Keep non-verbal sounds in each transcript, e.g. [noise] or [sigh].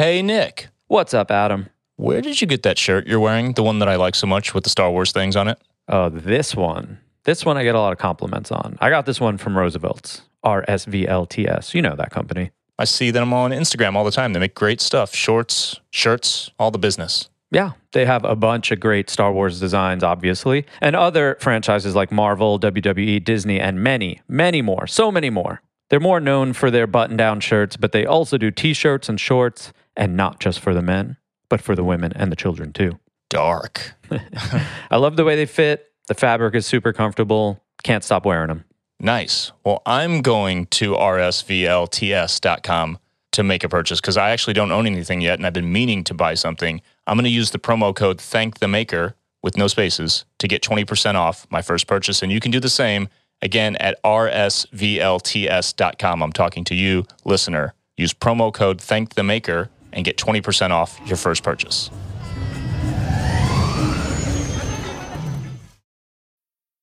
Hey, Nick, What's up, Adam? where did you get that shirt you're wearing? The one that I like so much with the Star Wars things on it? Oh, this one. This one I get a lot of compliments on. I got this one from Roosevelt's, RSVLTS. You know that company. I see them on Instagram all the time. They make great stuff shorts, shirts, all the business. Yeah, they have a bunch of great Star Wars designs, obviously, and other franchises like Marvel, WWE, Disney, and many, many more. So many more. They're more known for their button down shirts, but they also do t shirts and shorts, and not just for the men, but for the women and the children too. Dark. [laughs] [laughs] I love the way they fit. The fabric is super comfortable. Can't stop wearing them. Nice. Well, I'm going to rsvlts.com to make a purchase because I actually don't own anything yet and I've been meaning to buy something. I'm going to use the promo code thank the maker with no spaces to get 20% off my first purchase. And you can do the same again at rsvlts.com. I'm talking to you, listener. Use promo code thank the maker and get 20% off your first purchase.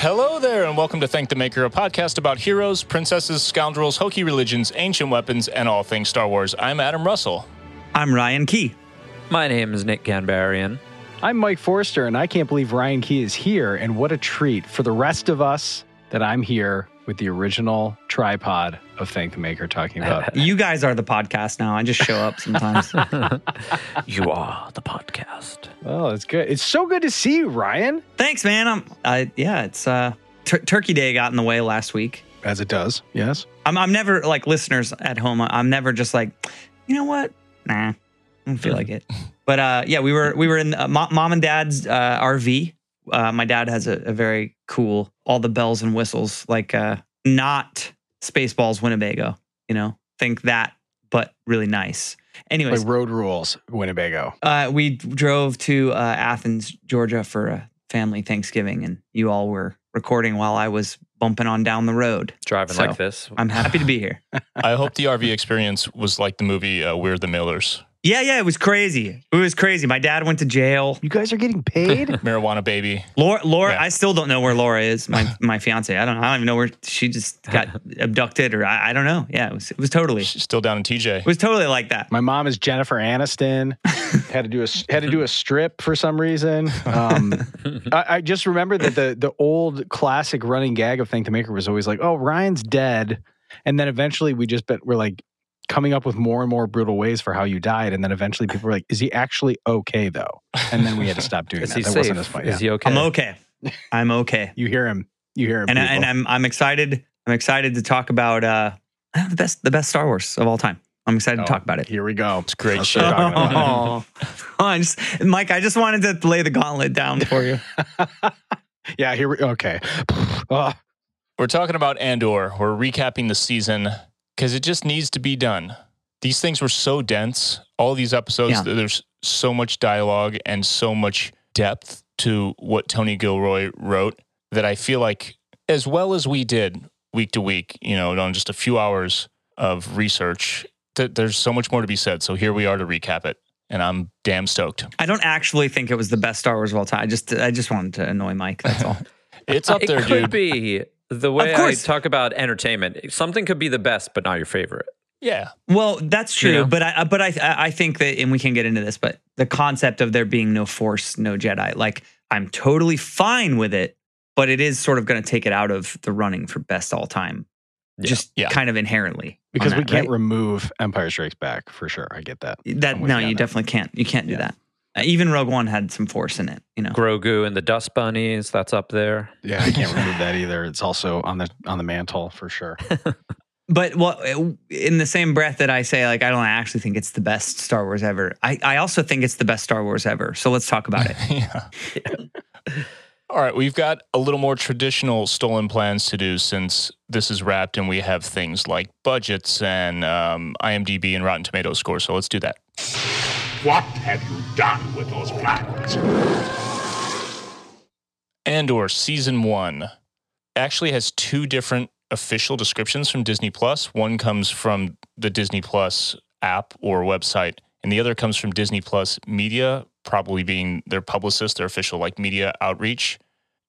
Hello there, and welcome to Thank the Maker, a podcast about heroes, princesses, scoundrels, hokey religions, ancient weapons, and all things Star Wars. I'm Adam Russell. I'm Ryan Key. My name is Nick Ganbarian. I'm Mike Forster, and I can't believe Ryan Key is here. And what a treat for the rest of us that I'm here with the original tripod of Thank the Maker talking about. [laughs] You guys are the podcast now. I just show up sometimes. [laughs] You are the podcast. well, it's good. It's so good to see you, Ryan. Thanks, man. I'm, I, yeah, it's uh, tur- Turkey Day got in the way last week. As it does, yes. I'm, I'm never like listeners at home. I'm never just like, you know what? Nah, I don't feel like it. [laughs] But uh, yeah, we were we were in uh, mo- mom and dad's uh, RV. Uh, my dad has a, a very cool, all the bells and whistles, like uh, not Spaceballs Winnebago. You know, think that, but really nice. Anyways, Like road rules, Winnebago. Uh, we drove to uh, Athens, Georgia for a family Thanksgiving, and you all were recording while I was bumping on down the road. Driving So, like this. I'm happy to be here. [laughs] I hope the [laughs] RV experience was like the movie uh, We're the Millers. Yeah, yeah, it was crazy. It was crazy. My dad went to jail. You guys are getting paid? [laughs] Marijuana Baby. Laura, Laura, Yeah. I still don't know where Laura is. My [laughs] my fiance. I don't. I don't even know where she just got [laughs] abducted, or I, I don't know. Yeah, it was. It was totally. She's still down in TJ. It was totally like that. My mom is Jennifer Aniston. had to do a had to do a strip for some reason. Um, I, I just remember that the the old classic running gag of Thank the Maker was always like, "Oh, Ryan's dead," and then eventually we just bet we're like coming up with more and more brutal ways for how you died, and then eventually people were like, "Is he actually okay though?" And then we had to stop doing [laughs] Is that. he that safe? wasn't as fun. Is Yeah. he okay? I'm okay. I'm okay. [laughs] You hear him. You hear him. and, I, and I'm, I'm excited. I'm excited to talk about uh the best the best Star Wars of all time. I'm excited Oh, to talk about it. Here we go. It's great Let's shit. start talking about it. Oh, [laughs] I just, Mike, I just wanted to lay the gauntlet down for you. Yeah, here we okay. Oh, [sighs] We're talking about Andor. We're recapping the season because it just needs to be done. These things were so dense. All these episodes, Yeah. there's so much dialogue and so much depth to what Tony Gilroy wrote that I feel like, as well as we did week to week, you know, on just a few hours of research, th- there's so much more to be said. So here we are to recap it. And I'm damn stoked. I don't actually think it was the best Star Wars of all time. I just I just wanted to annoy Mike. That's all. [laughs] It's up there, dude. it there, could dude. be the way Of I talk about entertainment. Something could be the best, but not your favorite. Yeah. Well, that's true, You know? but I uh, but I I think that, and we can get into this, but the concept of there being no Force, no Jedi, like I'm totally fine with it, but it is sort of going to take it out of the running for best all time, Yeah. just Yeah. kind of inherently. on because we can't right? remove Empire Strikes Back for sure. I get that. that no, you you that. definitely can't. You can't do Yeah. that. Uh, even Rogue One had some Force in it. You know. Grogu and the Dust Bunnies, that's up there. Yeah, I can't remove that either. It's also on the on the mantle for sure. [laughs] But well, in the same breath that I say, like, I don't actually think it's the best Star Wars ever. I, I also think it's the best Star Wars ever. So let's talk about it. [laughs] yeah. [laughs] All right, we've got a little more traditional stolen plans to do since this is wrapped and we have things like budgets and um, IMDb and Rotten Tomato score. So let's do that. What have you done with those plans? Andor season one actually has two different official descriptions from Disney Plus. One comes from the Disney Plus app or website, and the other comes from Disney Plus Media, probably being their publicist, their official like media outreach.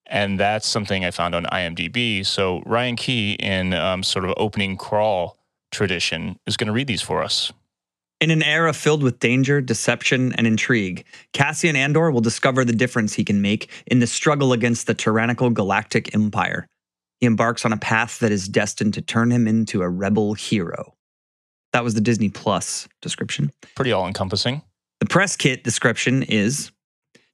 And that's something I found on IMDb. So Ryan Key, in um, sort of opening crawl tradition, is going to read these for us. In an era filled with danger, deception, and intrigue, Cassian Andor will discover the difference he can make in the struggle against the tyrannical galactic empire. He embarks on a path that is destined to turn him into a rebel hero. That was the Disney Plus description. Pretty all encompassing. The press kit description is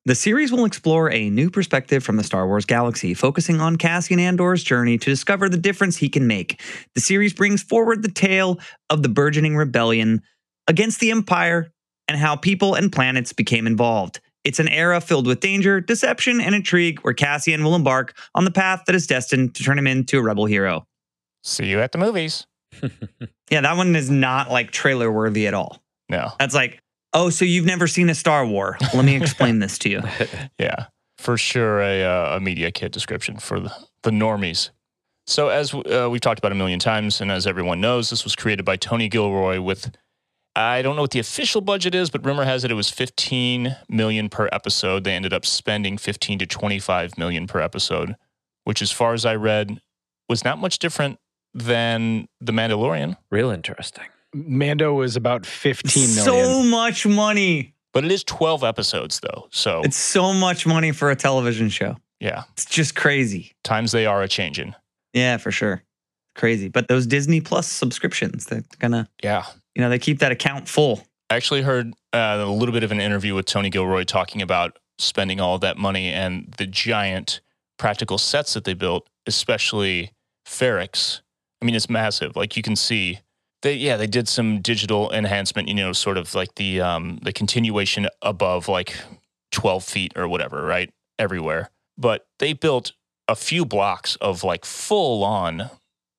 the series will explore a new perspective from the Star Wars galaxy, focusing on Cassian Andor's journey to discover the difference he can make. The series brings forward the tale of the burgeoning rebellion against the Empire and how people and planets became involved. It's an era filled with danger, deception, and intrigue where Cassian will embark on the path that is destined to turn him into a rebel hero. See you at the movies. [laughs] Yeah, that one is not like trailer worthy at all. No. That's like, oh, so you've never seen a Star War. Let me [laughs] explain this to you. [laughs] Yeah, for sure a, uh, a media kit description for the, the normies. So, as uh, we've talked about a million times, and as everyone knows, this was created by Tony Gilroy with, I don't know what the official budget is, but rumor has it it was 15 million per episode. They ended up spending 15 to 25 million per episode, which, as far as I read, was not much different than The Mandalorian. Real interesting. Mando was about 15 million. So much money. But it is 12 episodes, though. So, It's so much money for a television show. yeah, It's just crazy. times they are a changing. Yeah, for sure. Crazy. But those Disney Plus subscriptions, they're gonna, Yeah. You know, they keep that account full. I actually heard uh, a little bit of an interview with Tony Gilroy talking about spending all that money and the giant practical sets that they built, especially Ferrix. I mean, it's massive. Like you can see, they yeah they did some digital enhancement. You know, sort of like the um, the continuation above like twelve feet or whatever, right? Everywhere, but they built a few blocks of like full on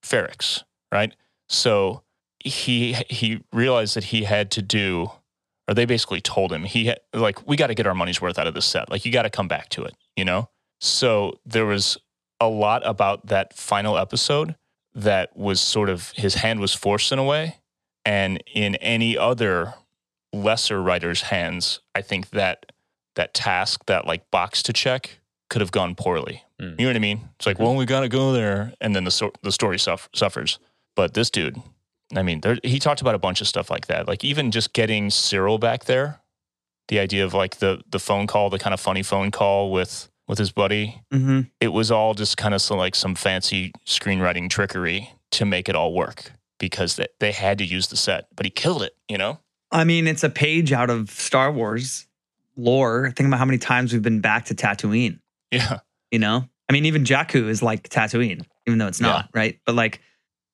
Ferrix, right? So he he realized that he had to do or they basically told him he had like we got to get our money's worth out of this set. Like you got to come back to it you know? So there was a lot about that final episode that was sort of his hand was forced in a way and in any other lesser writer's hands i think that that task that like box to check could have gone poorly. Mm. you know what i mean? It's like well we got to go there and then the so- the story suff- suffers. But this dude I mean, there, he talked about a bunch of stuff like that. Like even just getting Syril back there, the idea of like the the phone call, the kind of funny phone call with with his buddy. Mm-hmm. It was all just kind of so like some fancy screenwriting trickery to make it all work because they, they had to use the set. But he killed it, you know. I mean, it's a page out of Star Wars lore. Think about how many times we've been back to Tatooine. Yeah, You know, I mean, even Jakku is like Tatooine, even though it's not right. But like,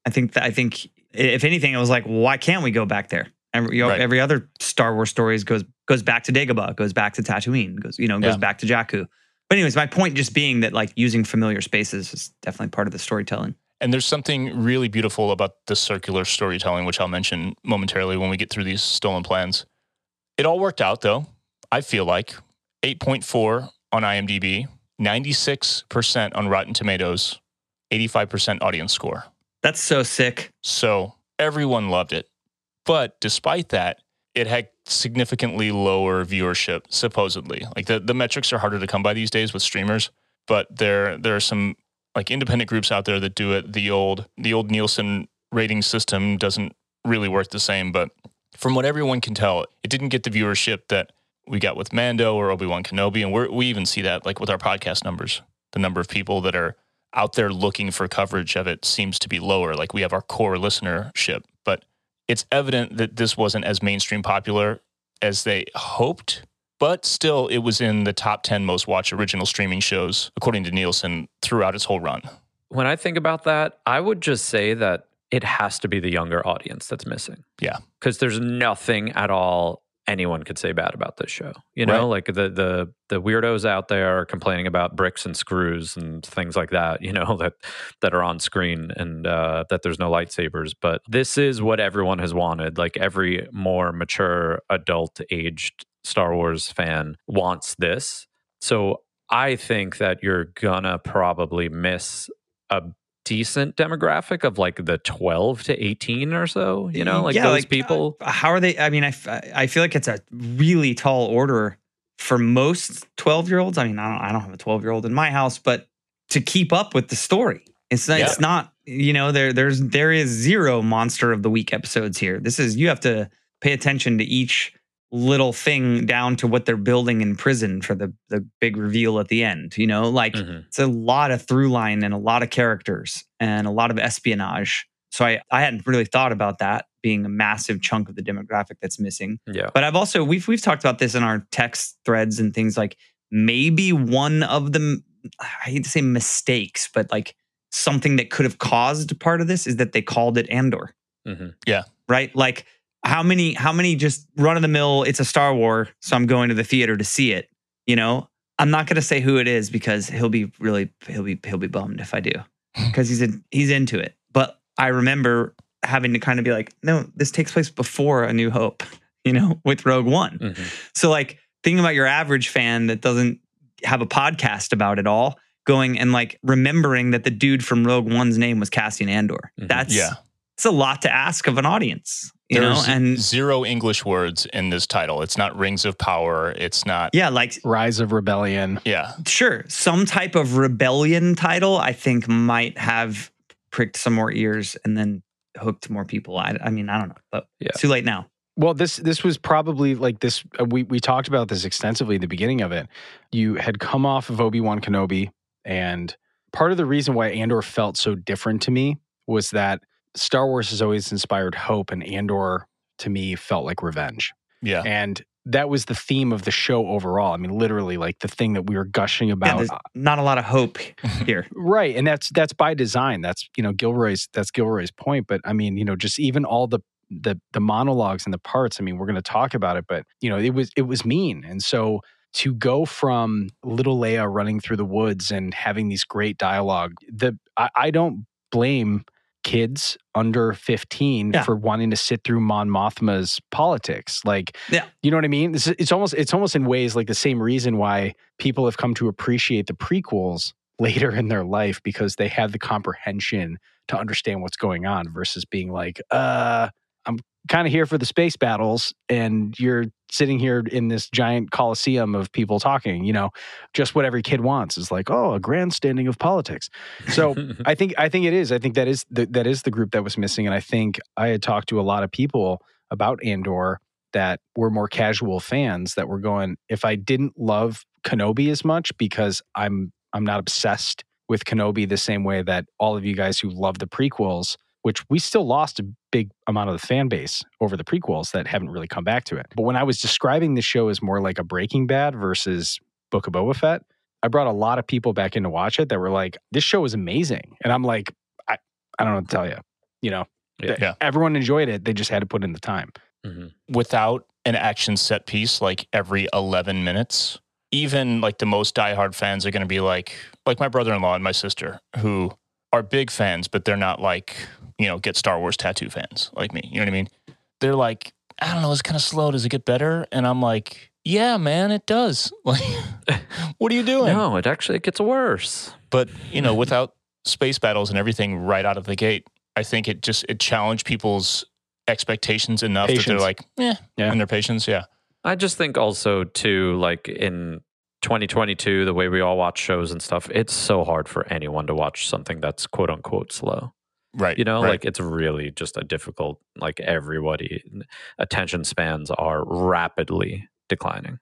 I think that I think if anything, it was like, why can't we go back there? Every, you know, Right. every other Star Wars stories goes goes back to Dagobah, goes back to Tatooine, goes you know goes Yeah. back to Jakku. But anyways, my point just being that like using familiar spaces is definitely part of the storytelling. and there's something really beautiful about the circular storytelling, which I'll mention momentarily when we get through these stolen plans. It all worked out though. I feel like 8.4 on IMDb, 96% on Rotten Tomatoes, 85% audience score. That's so sick. So everyone loved it. But despite that, it had significantly lower viewership, supposedly. Like the, the metrics are harder to come by these days with streamers, but there there are some like independent groups out there that do it. The old the old Nielsen rating system doesn't really work the same, but from what everyone can tell, it didn't get the viewership that we got with Mando or Obi Wan Kenobi, and we're, we even see that like with our podcast numbers. The number of people that are out there looking for coverage of it seems to be lower. Like we have our core listenership, but it's evident that this wasn't as mainstream popular as they hoped. But still, it was in the top 10 most watched original streaming shows, according to Nielsen, throughout its whole run. When I think about that, I would just say that it has to be the younger audience that's missing. Yeah. Because there's nothing at all anyone could say bad about this show. You know, like the the the weirdos out there are complaining about bricks and screws and things like that. You know [laughs] that that are on screen and uh, that there's no lightsabers. But this is what everyone has wanted. Like every more mature, adult aged Star Wars fan wants this. So I think that you're gonna probably miss a decent demographic of like the 12 to 18 or so you know like Yeah, those like, people Uh, how are they? I mean, I, I feel like it's a really tall order for most 12 year olds. I mean, I don't, I don't have a 12 year old in my house, but to keep up with the story, it's not, it's not, you know, there, there's, there is zero monster of the week episodes here. This is, you have to pay attention to each little thing down to what they're building in prison for the, the big reveal at the end, you know, like Mhm. it's a lot of through line and a lot of characters and a lot of espionage. So I, I hadn't really thought about that being a massive chunk of the demographic that's missing. yeah But I've also we've we've talked about this in our text threads and things like maybe one of the I hate to say mistakes, but like something that could have caused part of this is that they called it Andor, Mhm. right? Like how many how many just run of the mill it's a Star War, so I'm going to the theater to see it, you know? I'm not going to say who it is because he'll be really he'll be he'll be bummed if I do [laughs] because he's in, he's into it. But I remember having to kind of be like, no, this takes place before A New Hope, [laughs] you know, with Rogue One. Mhm. So like thinking about your average fan that doesn't have a podcast about it all, going and like remembering that the dude from Rogue One's name was Cassian Andor. Mhm. That's Yeah. it's a lot to ask of an audience, you There's know, and zero English words in this title. It's not Rings of Power. It's not. yeah, like Rise of Rebellion. Yeah. sure, some type of rebellion title I think might have pricked some more ears and then hooked more people. I, I mean, I don't know, but Yeah. it's too late now. Well, this this was probably like this. Uh, we we talked about this extensively at the beginning of it. You had come off of Obi Wan Kenobi, and part of the reason why Andor felt so different to me was that Star Wars has always inspired hope, and Andor to me felt like revenge. Yeah. And that was the theme of the show overall. I mean, literally, like the thing that we were gushing about. there's uh not a lot of hope here. [laughs] Right, and that's that's by design. That's you know Gilroy's that's Gilroy's point. But I mean, you know, just even all the the the monologues and the parts. I mean, we're going to talk about it, but you know, it was it was mean, and so to go from little Leia running through the woods and having these great dialogue, the I, I don't blame kids under 15 Yeah. for wanting to sit through Mon Mothma's politics. Like, Yeah. you know what I mean? This is, it's almost it's almost in ways like the same reason why people have come to appreciate the prequels [laughs] later in their life because they have the comprehension to understand what's going on versus being like, uh, kind of here for the space battles and you're sitting here in this giant coliseum of people talking, you know, just what every kid wants is like, oh, a grandstanding of politics. So [laughs] I think I think it is. I think that is the, that is the group that was missing, and I think I had talked to a lot of people about Andor that were more casual fans that were going. If I didn't love Kenobi as much because I'm I'm not obsessed with Kenobi the same way that all of you guys who love the prequels, which we still lost a big amount of the fan base over the prequels that haven't really come back to it. But when I was describing the show as more like a Breaking Bad versus Book of Boba Fett, I brought a lot of people back in to watch it that were like, "This show is amazing," and I'm like, "I, I don't know what to tell you." You know, Yeah. Yeah. everyone enjoyed it. They just had to put in the time. Mhm. Without an action set piece like every 11 minutes, even like the most diehard fans are going to be like, like my brother in law and my sister, who are big fans, but they're not like, you know, get Star Wars tattoo fans like me. You know what I mean? They're like, I don't know, it's kind of slow. Does it get better? And I'm like, yeah, man, it does. [laughs] Like, what are you doing? no it actually gets worse But you know, without space battles and everything right out of the gate, I think it just it challenged people's expectations enough that they're like, eh, Yeah. and their patience, yeah. I just think also too, like in 2022, the way we all watch shows and stuff, it's so hard for anyone to watch something that's quote unquote slow. Right. You know, right. like it's really just a difficult. Like everybody, attention spans are rapidly declining.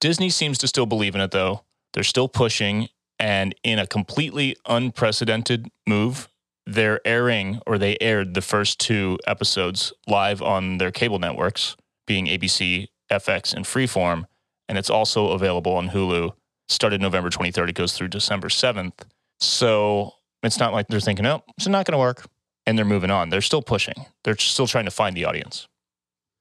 Disney seems to still believe in it though. They're still pushing and in a completely unprecedented move, they're airing or they aired the first two episodes live on their cable networks, being ABC, FX, and Freeform, and it's also available on Hulu. Started November 23rd, it goes through December 7th. So it's not like they're thinking, "Oh, it's not going to work." And they're moving on. They're still pushing. They're still trying to find the audience.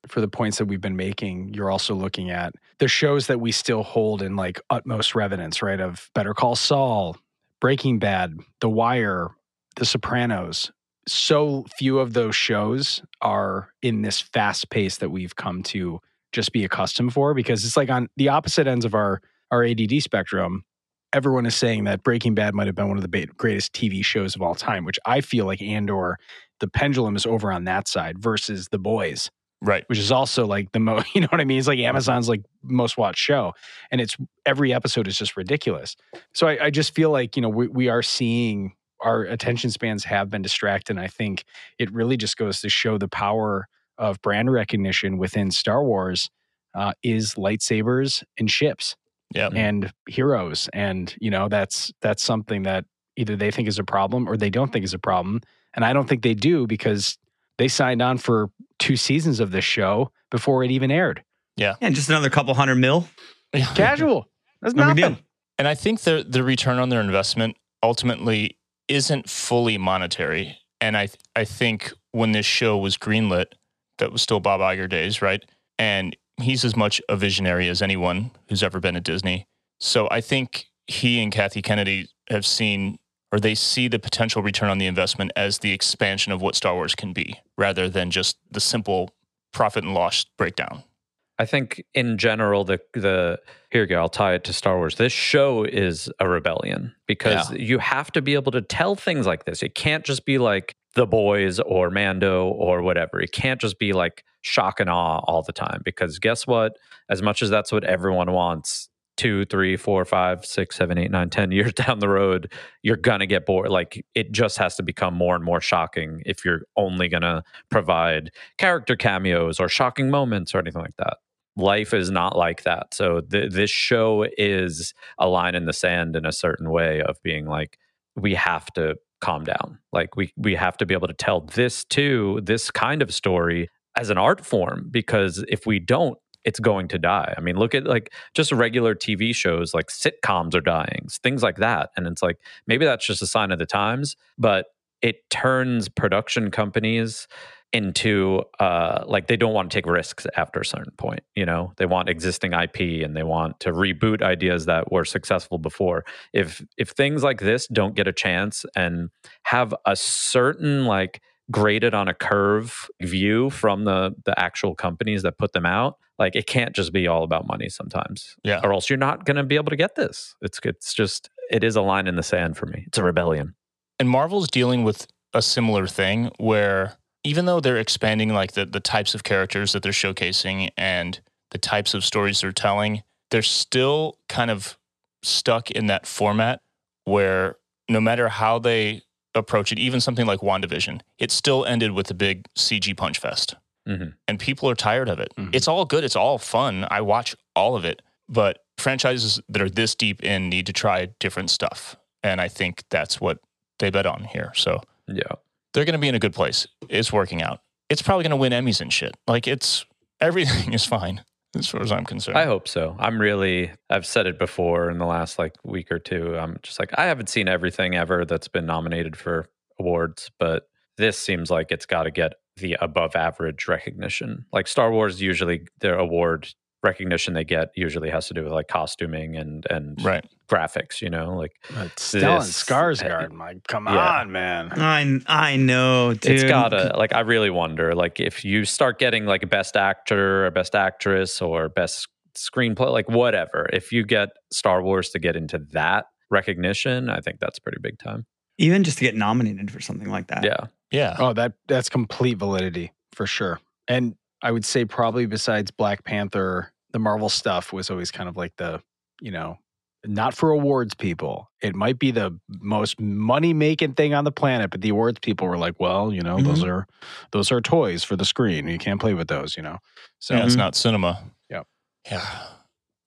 for the points that we've been making, you're also looking at the shows that we still hold in like utmost reverence, right? Of Better Call Saul, Breaking Bad, The Wire, The Sopranos. So few of those shows are in this fast pace that we've come to just be accustomed for because it's like on the opposite ends of our our ADD spectrum. Everyone is saying that Breaking Bad might have been one of the greatest TV shows of all time, which I feel like Andor, the pendulum is over on that side versus The Boys, Right. which is also like the most, [laughs] you know what I mean? It's like Amazon's like most watched show, and it's every episode is just ridiculous. So I, I just feel like you know we, we are seeing our attention spans have been distracted. And I think it really just goes to show the power of brand recognition within Star Wars uh, is lightsabers and ships Yeah. and heroes, and you know that's that's something that either they think is a problem or they don't think is a problem, and I don't think they do because they signed on for two seasons of this show before it even aired. Yeah, And just another couple hundred mil. [laughs] Casual. That's No big nothing. deal. And I think the the return on their investment ultimately isn't fully monetary. And I I think when this show was greenlit, that was still Bob Iger days, right? And he's as much a visionary as anyone who's ever been at Disney. So I think he and Kathy Kennedy have seen or they see the potential return on the investment as the expansion of what Star Wars can be, rather than just the simple profit and loss breakdown. I think in general, the the here you go. I'll tie it to Star Wars. This show is a rebellion because you have to be able to tell things like this. It can't just be like The Boys or Mando or whatever. It can't just be like shock and awe all the time. Because guess what? As much as that's what everyone wants, two, three, four, five, six, seven, eight, nine, ten [laughs] years down the road, you're gonna get bored. Like it just has to become more and more shocking if you're only gonna provide character cameos or shocking moments or anything like that life is not like that. So th- this show is a line in the sand in a certain way of being like, we have to calm down. Like we we have to be able to tell this too, this kind of story as an art form because if we don't, it's going to die. I mean, look at like just regular TV shows, like sitcoms are dying, things like that. And it's like maybe that's just a sign of the times, but it turns production companies into uh like they don't want to take risks after a certain point you know? They want existing ip and they want to reboot ideas that were successful before. If if things like this don't get a chance and have a certain like graded on a curve view from the the actual companies that put them out like it can't just be all about money sometimes Yeah. or else you're not going to be able to get this. It's it's just it is a line in the sand for me. It's a rebellion. And Marvel's dealing with a similar thing where even though they're expanding like the, the types of characters that they're showcasing and the types of stories they're telling, they're still kind of stuck in that format where no matter how they approach it, even something like WandaVision, it still ended with a big CG punch fest. Mhm. And people are tired of it. Mhm. It's all good, it's all fun. I watch all of it. But franchises that are this deep in need to try different stuff. And I think that's what they bet on here. So yeah they're going to be in a good place. It's working out. It's probably going to win Emmys and shit. Like it's everything [laughs] is fine as far as I'm concerned. I hope so. I'm really, I've said it before in the last like week or two. I'm just like, I haven't seen everything ever that's been nominated for awards, but this seems like it's got to get the above average recognition. Like Star Wars, usually their award recognition they get usually has to do with like costuming and and right. graphics. You know, like uh, But Stellan This- Skarsgård, my come Yeah. on, man. I I know, dude. it's gotta like. I really wonder like if you start getting like a best actor or best actress or best screenplay, like whatever. If you get Star Wars to get into that recognition, I think that's pretty big time. even just to get nominated for something like that. Yeah. Yeah. Oh, that that's complete validity for sure. And I would say probably besides Black Panther, the Marvel stuff was always kind of like the, you know, not for awards people. It might be the most money making thing on the planet, but the awards people were like, well, you know, those mm-hmm. are those are toys for the screen. You can't play with those, you know. So yeah, it's not cinema. Yeah. Yeah.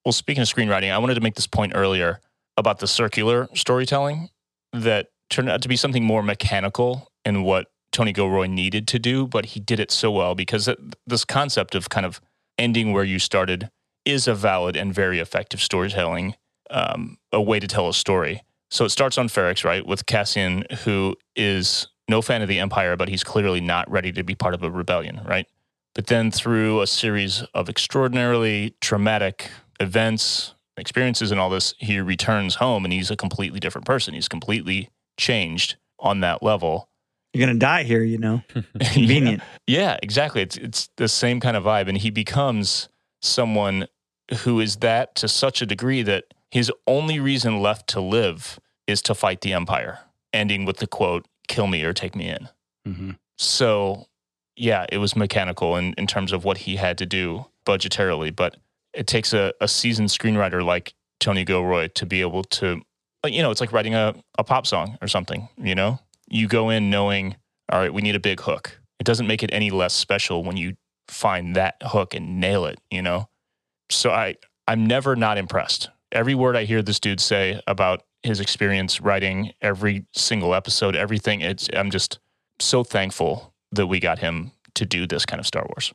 Well, speaking of screenwriting, I wanted to make this point earlier about the circular storytelling that turned out to be something more mechanical in what Tony Gilroy needed to do, but he did it so well because this concept of kind of ending where you started is a valid and very effective storytelling, um, a way to tell a story. So it starts on Ferrix, right, with Cassian, who is no fan of the Empire, but he's clearly not ready to be part of a rebellion, right? But then through a series of extraordinarily traumatic events, experiences, and all this, he returns home and he's a completely different person. He's completely changed on that level. You're gonna die here, you know. [laughs] Convenient. Yeah, exactly. It's it's the same kind of vibe, and he becomes someone who is that to such a degree that his only reason left to live is to fight the empire, ending with the quote, "Kill me or take me in." Mm-hmm. So, yeah, it was mechanical in, in terms of what he had to do budgetarily, but it takes a, a seasoned screenwriter like Tony Gilroy to be able to, you know, it's like writing a, a pop song or something, you know? You go in knowing, all right, we need a big hook. It doesn't make it any less special when you find that hook and nail it, you know? So I, I'm never not impressed. Every word I hear this dude say about his experience writing every single episode, everything, it's, I'm just so thankful that we got him to do this kind of Star Wars.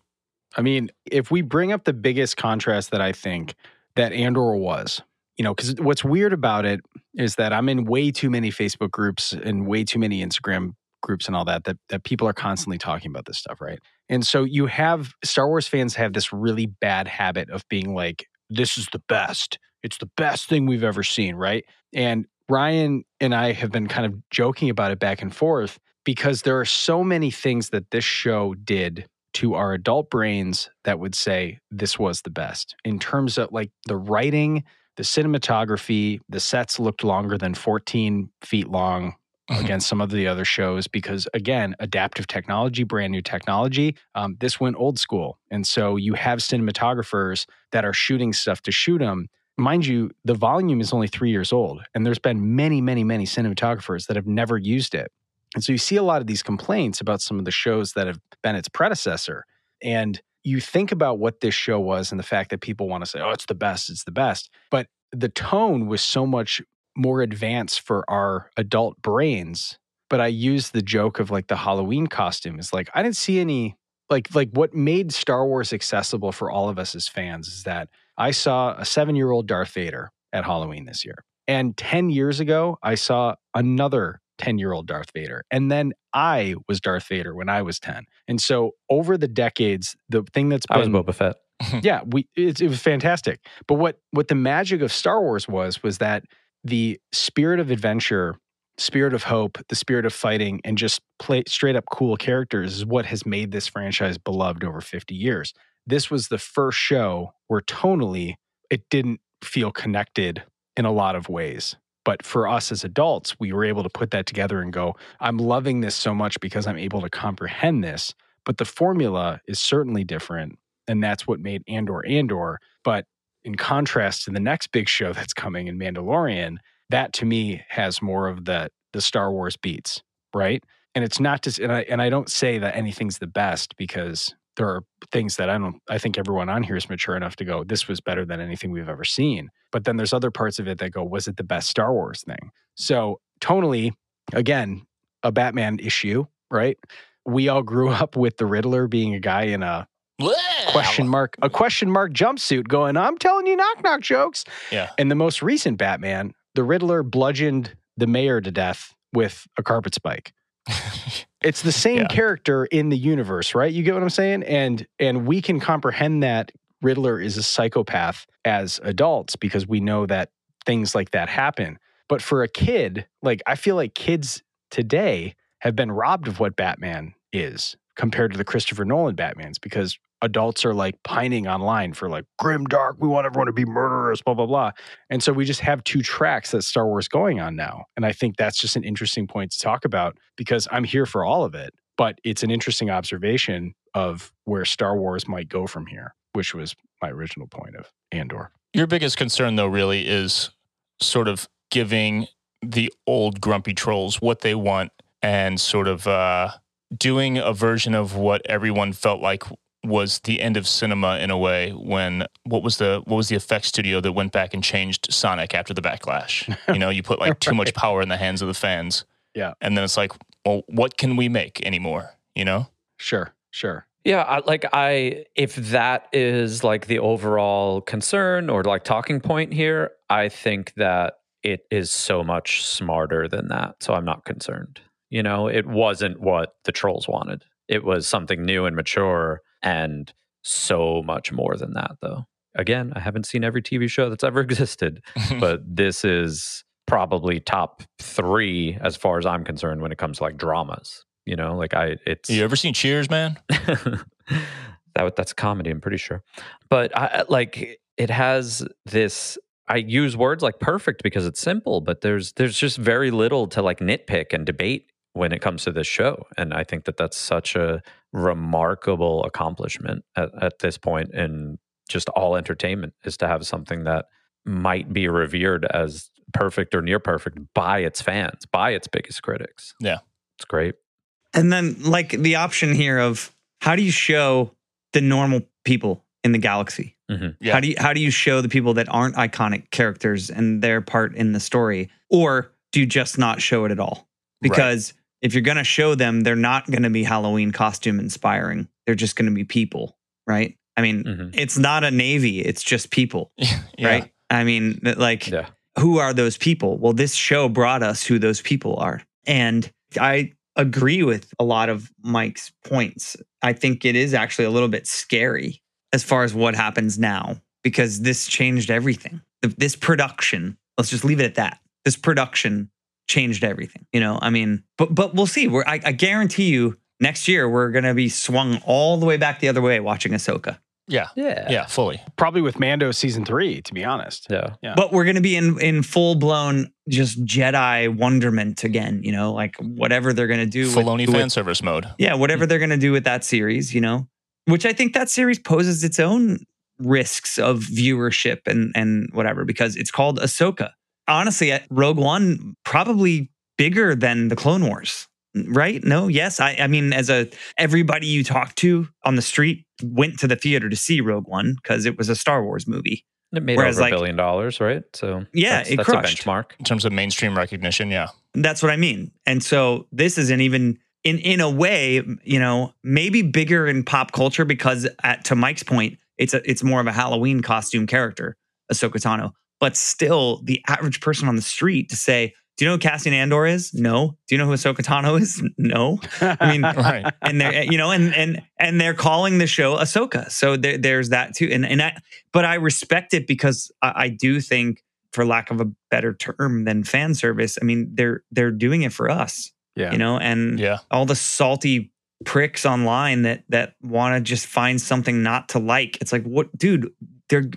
I mean, if we bring up the biggest contrast that I think that Andor was, you know, because what's weird about it is that I'm in way too many Facebook groups and way too many Instagram groups and all that that that people are constantly talking about this stuff, right? And so you have Star Wars fans have this really bad habit of being like, "This is the best. It's the best thing we've ever seen," right? And Ryan and I have been kind of joking about it back and forth because there are so many things that this show did to our adult brains that would say this was the best in terms of like the writing, the cinematography, the sets looked longer than 14 feet long against some of the other shows because again adaptive technology brand new technology um, this went old school. And so you have cinematographers that are shooting stuff to shoot them mind you the volume is only three years old and there's been many many many cinematographers that have never used it. And so you see a lot of these complaints about some of the shows that have been its predecessor. And you think about what this show was and the fact that people want to say, oh, it's the best, it's the best. But the tone was so much more advanced for our adult brains. But I use the joke of like the Halloween costume is like, I didn't see any like like what made Star Wars accessible for all of us as fans is that I saw a seven year old Darth Vader at Halloween this year. And 10 years ago, I saw another 10 year old Darth Vader. And then I was Darth Vader when I was 10. And so over the decades, the thing that's I was been, Boba Fett. [laughs] yeah, we it, it was fantastic. But what what the magic of Star Wars was was that the spirit of adventure, spirit of hope, the spirit of fighting, and just play straight up cool characters is what has made this franchise beloved over 50 years. This was the first show where tonally it didn't feel connected in a lot of ways. But for us as adults, we were able to put that together and go, I'm loving this so much because I'm able to comprehend this. But the formula is certainly different. And that's what made Andor Andor. But in contrast to the next big show that's coming in Mandalorian, that to me has more of the the Star Wars beats, right? And it's not just and I and I don't say that anything's the best because there are things that I don't I think everyone on here is mature enough to go, this was better than anything we've ever seen. But then there's other parts of it that go, was it the best Star Wars thing? So tonally, again, a Batman issue, right? We all grew [laughs] up with the Riddler being a guy in a question mark, a question mark jumpsuit going, I'm telling you knock knock jokes. Yeah. And the most recent Batman, the Riddler bludgeoned the mayor to death with a carpet spike. It's the same Yeah. character in the universe, right? You get what I'm saying? And and we can comprehend that Riddler is a psychopath as adults because we know that things like that happen. But for a kid, like I feel like kids today have been robbed of what Batman is compared to the Christopher Nolan Batmans because adults are like pining online for like grim dark, we want everyone to be murderers, blah blah blah. And so we just have two tracks that Star Wars going on now. And I think that's just an interesting point to talk about because I'm here for all of it, but it's an interesting observation of where Star Wars might go from here, which was my original point of Andor. Your biggest concern, though, really is sort of giving the old grumpy trolls what they want and sort of uh, doing a version of what everyone felt like was the end of cinema in a way when what was the what was the effects studio that went back and changed Sonic after the backlash? You know, you put like too much [laughs] power in the hands of the fans. Yeah. And then it's like, well, what can we make anymore? You know? Sure, sure. Yeah, I, like I, if that is like the overall concern or like talking point here, I think that it is so much smarter than that. So I'm not concerned. You know, it wasn't what the trolls wanted. It was something new and mature and so much more than that, though. Again, I haven't seen every TV show that's ever [laughs] existed, [laughs] but this is probably top three as far as I'm concerned when it comes to like dramas. You know, like I, it's you ever seen Cheers, man? [laughs] that that's comedy. I'm pretty sure, but I like it has this. I use words like perfect because it's simple, but there's there's just very little to like nitpick and debate when it comes to this show, and I think that that's such a remarkable accomplishment at, at this point in just all entertainment is to have something that might be revered as perfect or near perfect by its fans, by its biggest critics. Yeah. It's great. And then like the option here of how do you show the normal people in the galaxy? Mm-hmm. Yeah. How do you how do you show the people that aren't iconic characters and their part in the story? Or do you just not show it at all? Because if you're gonna show them, they're not gonna be Halloween costume inspiring. They're just gonna be people, right? I mean, Mhm. it's not a navy, it's just people, [laughs] yeah. right? I mean, like Yeah. who are those people? Well, this show brought us who those people are. And I agree with a lot of Mike's points. I think it is actually a little bit scary as far as what happens now because this changed everything. This production, let's just leave it at that. This production changed everything. You know, I mean, but but we'll see. We're, I, I guarantee you next year we're going to be swung all the way back the other way watching Ahsoka. Yeah. Yeah. Yeah. Fully. Probably with Mando season three, to be honest. Yeah. Yeah. But we're going to be in in full blown just Jedi wonderment again. You know, like whatever they're going to do. with- Filoni with- fan service mode. yeah, whatever they're going to do with that series. You know, which I think that series poses its own risks of viewership and and whatever because it's called Ahsoka. Honestly, uh, Rogue One probably bigger than the Clone Wars. Right? No, yes. I, I mean, as a everybody you talk to on the street went to the theater to see Rogue One because it was a Star Wars movie. It made Whereas, over like- a billion dollars, right? So Yeah, that's, it that's crushed. a benchmark. In terms of mainstream recognition, yeah. That's what I mean. And so this isn't even in in a way, you know, maybe bigger in pop culture because at to Mike's point, it's a it's more of a Halloween costume character, Ahsoka Tano. But still, the average person on the street to say, "Do you know who Cassian Andor is?" No. Do you know who Ahsoka Tano is? [laughs] No. I mean, [laughs] Right. and they're eh, you know and and and they're calling the show Ahsoka. So there, there's that too. And and I but I respect it because I, I do think, for lack of a better term than fan service, I mean they're they're doing it for us. Yeah. You know, and Yeah. all the salty pricks online that that want to just find something not to like. It's like what, dude? They're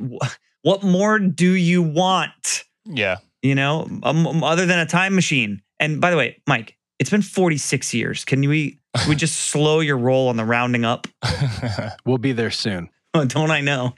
what more do you want? Yeah. You know, um, other than a time machine. And by the way, Mike, it's been 46 years. Can we can we just [laughs] slow your roll on the rounding up? [laughs] We'll be there soon. [laughs] Don't I know?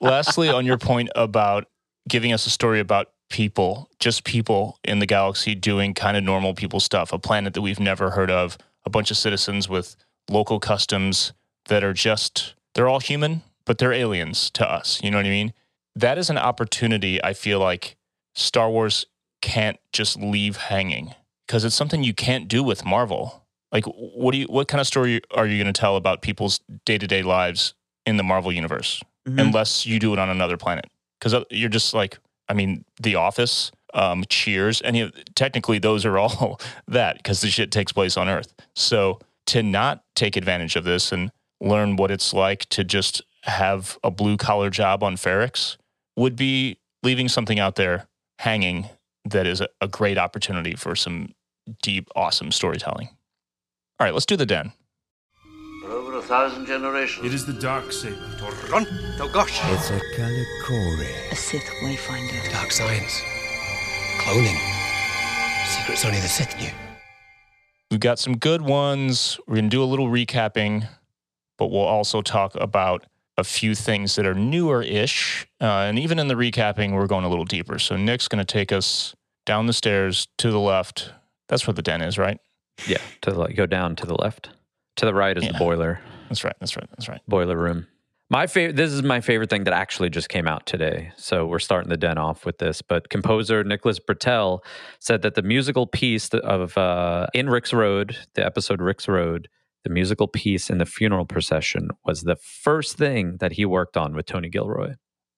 Lastly, on your point about giving us a story about people, just people in the galaxy doing kind of normal people stuff, a planet that we've never heard of, a bunch of citizens with local customs that are just, they're all human, but they're aliens to us. You know what I mean? That is an opportunity I feel like Star Wars can't just leave hanging because it's something you can't do with Marvel. Like, what do you, what kind of story are you going to tell about people's day to day lives in the Marvel universe? Mhm. unless you do it on another planet. Because you're just like, I mean, The Office, um, Cheers, and you, technically those are all [laughs] that because the shit takes place on Earth. So to not take advantage of this and learn what it's like to just have a blue collar job on Ferrix would be leaving something out there hanging that is a, a great opportunity for some deep, awesome storytelling. All right, let's do the den. For over a thousand generations. It is the dark saber. Oh, gosh. It's a Kalikori. A Sith Wayfinder. Dark science. Cloning. Secrets only the Sith knew. We've got some good ones. We're going to do a little recapping, but we'll also talk about a few things that are newer ish. Uh, and even in the recapping, we're going a little deeper. So Nick's going to take us down the stairs to the left. That's where the den is, right? Yeah. To the, go down to the left. To the right is Yeah. the boiler. That's right. That's right. That's right. boiler room. My favorite. This is my favorite thing that actually just came out today. So we're starting the den off with this. But composer Nicholas Britell said that the musical piece of uh, in Rix Road, the episode Rix Road, the musical piece in the funeral procession was the first thing that he worked on with Tony Gilroy.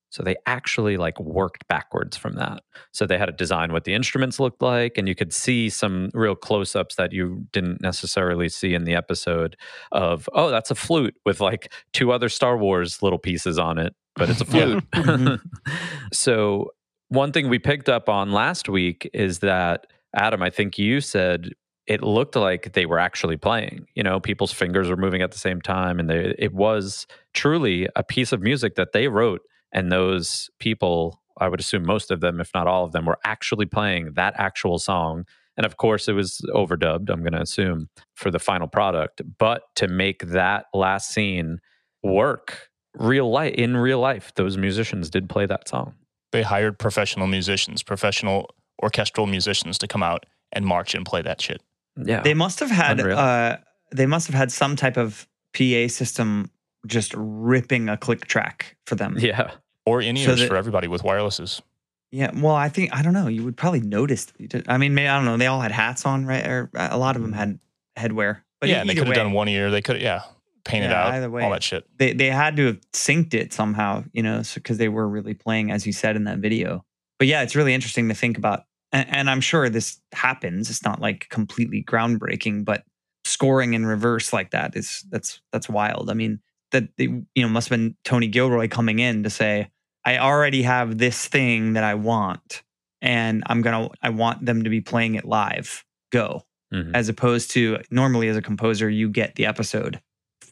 So they actually like worked backwards from that. So they had to design what the instruments looked like, and you could see some real close ups that you didn't necessarily see in the episode of, oh, that's a flute with like two other Star Wars little pieces on it, but it's a [laughs] flute. Mm-hmm. [laughs] so one thing we picked up on last week is that, Adam, I think you said it looked like they were actually playing. You know, people's fingers were moving at the same time, and they, it was truly a piece of music that they wrote. And those people, I would assume most of them, if not all of them, were actually playing that actual song. And of course, it was overdubbed, I'm going to assume, for the final product. But to make that last scene work real life in real life, those musicians did play that song. They hired professional musicians, professional orchestral musicians to come out and march and play that shit. Yeah. They must have had Unreal. uh they must have had some type of PA system just ripping a click track for them. yeah. Or in ears that- for everybody with wirelesses. Yeah, well, I think I don't know. You would probably notice. I mean, maybe I don't know. They all had hats on, right? Or uh, a lot of them had headwear. But yeah, and they could have done one ear. They could, yeah, painted Yeah, out, either way. all that shit. They they had to have synced it somehow, you know, because they were really playing, as you said in that video. But yeah, it's really interesting to think about, and, and I'm sure this happens. It's not like completely groundbreaking, but scoring in reverse like that is that's that's wild. I mean, that they, you know must have been Tony Gilroy coming in to say, I already have this thing that I want, and I'm gonna I want them to be playing it live. Go Mhm. as opposed to normally as a composer you get the episode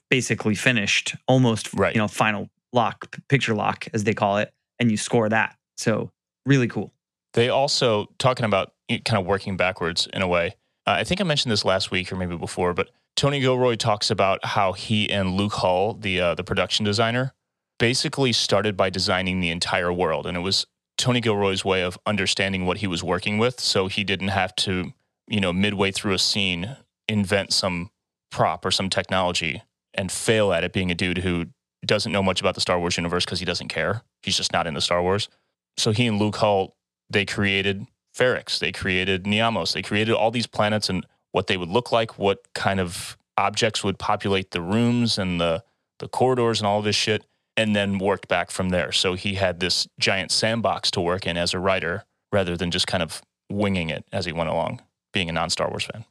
basically finished almost Right. you know final lock picture lock as they call it and you score that so really cool They also talking about kind of working backwards in a way. Uh, I think I mentioned this last week or maybe before, but Tony Gilroy talks about how he and Luke Hull, the uh, the production designer, basically started by designing the entire world, and it was Tony Gilroy's way of understanding what he was working with, so he didn't have to, you know, midway through a scene invent some prop or some technology and fail at it, being a dude who doesn't know much about the Star Wars universe because he doesn't care. He's just not into Star Wars. So he and Luke Hull they created Ferrix, they created Niamos, they created all these planets and what they would look like, what kind of objects would populate the rooms and the the corridors and all this shit, and then worked back from there. So he had this giant sandbox to work in as a writer, rather than just kind of winging it as he went along, being a non Star Wars fan.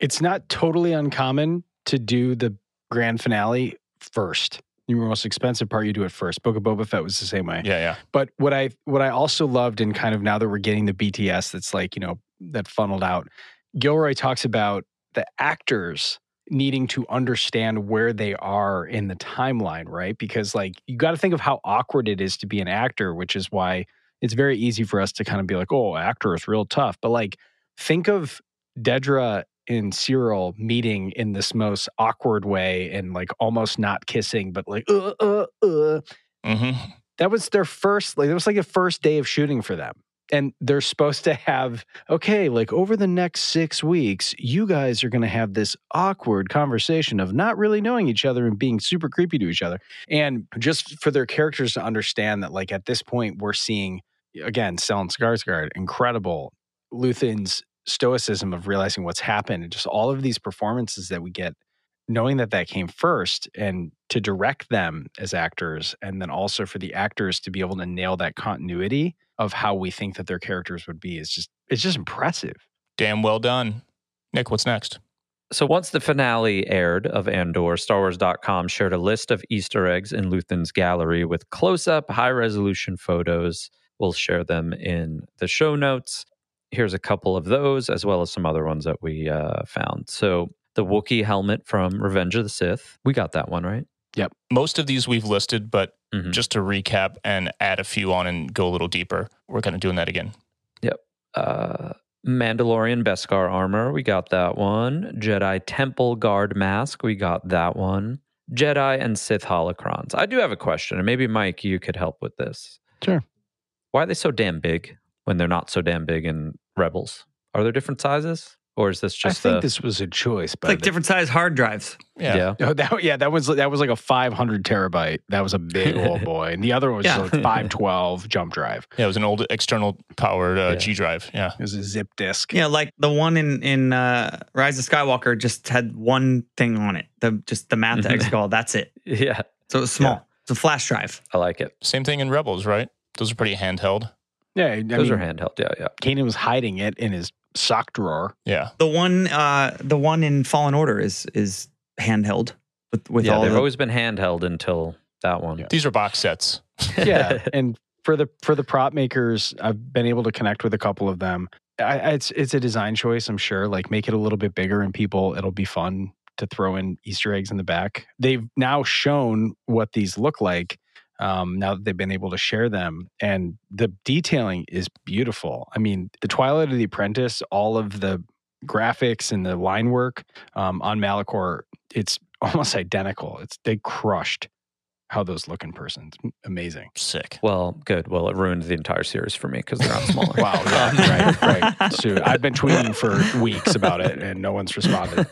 It's not totally uncommon to do the grand finale first. Your most expensive part, you do it first. Book of Boba Fett was the same way. Yeah, yeah. But what I what I also loved, and kind of now that we're getting the BTS, that's like you know that funneled out. Gilroy talks about the actors needing to understand where they are in the timeline, right? Because like you got to think of how awkward it is to be an actor, which is why it's very easy for us to kind of be like, "Oh, actor is real tough." But like, think of Dedra and Syril meeting in this most awkward way and like almost not kissing, but like, uh, uh, uh. Hmm that was their first like it was like the first day of shooting for them. And they're supposed to have okay like over the next six weeks you guys are going to have this awkward conversation of not really knowing each other and being super creepy to each other. And just for their characters to understand that like at this point we're seeing again Stellan Skarsgård incredible Luthen's stoicism of realizing what's happened and just all of these performances that we get knowing that that came first and to direct them as actors and then also for the actors to be able to nail that continuity of how we think that their characters would be is just it's just impressive Damn well done. Nick, what's next? So once the finale aired of Andor, StarWars.com shared a list of Easter eggs in Luthen's gallery with close-up, high-resolution photos. We'll share them in the show notes. Here's a couple of those, as well as some other ones that we uh, found. So the Wookiee helmet from Revenge of the Sith. We got that one, right? Yep. Most of these we've listed, but Mhm. just to recap and add a few on and go a little deeper, we're kind of doing that again. Yep. Uh, Mandalorian Beskar armor, we got that one. Jedi Temple Guard mask, we got that one. Jedi and Sith holocrons. I do have a question, and maybe Mike, you could help with this. Sure. Why are they so damn big when they're not so damn big in Rebels? Are there different sizes, or is this just? i think a, this was a choice but like different size hard drives Yeah. yeah? Oh, that, yeah, that was that was like a 500 terabyte. That was a big old [laughs] boy, and the other one was Yeah. like [laughs] 512 jump drive. Yeah, it was an old external powered uh, Yeah. G drive. Yeah. It was a zip disk. yeah like the one in in uh rise of skywalker just had one thing on it the just the math to Mhm. exegol that's it [laughs] Yeah, so it was small It's a flash drive. I like it. Same thing in Rebels, right? Those are pretty handheld. Yeah, I Those mean, are handheld. Yeah, yeah. Kanan was hiding it in his sock drawer. Yeah. The one, uh, the one in Fallen Order is is handheld with with yeah, all they've the. always been handheld until that one. Yeah. These are box sets. [laughs] Yeah, and for the for the prop makers, I've been able to connect with a couple of them. I, I- it's it's a design choice, I'm sure. Like make it a little bit bigger, and people, it'll be fun to throw in Easter eggs in the back. They've now shown what these look like. Um, now that they've been able to share them, and the detailing is beautiful. I mean, the Twilight of the Apprentice, all of the graphics and the line work um, on Malachor, it's [laughs] almost identical. It's they crushed how those look in person. It's amazing. Sick. Well, good. Well, it ruined the entire series for me because they're not smaller. [laughs] Wow. Yeah, right. Right. [laughs] So I've been tweeting for weeks about it, and no one's responded.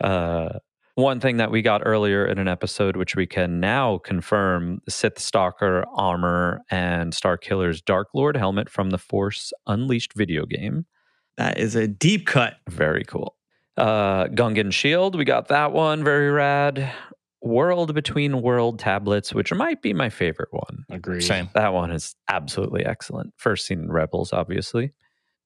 uh, one thing that we got earlier in an episode, which we can now confirm the Sith Stalker armor and Starkiller's Dark Lord helmet from the Force Unleashed video game. that is a deep cut. Very cool. Uh, Gungan Shield, we got that one. Very rad. World Between World tablets, which might be my favorite one. Agreed. Same. That one is absolutely excellent. First seen in Rebels, obviously.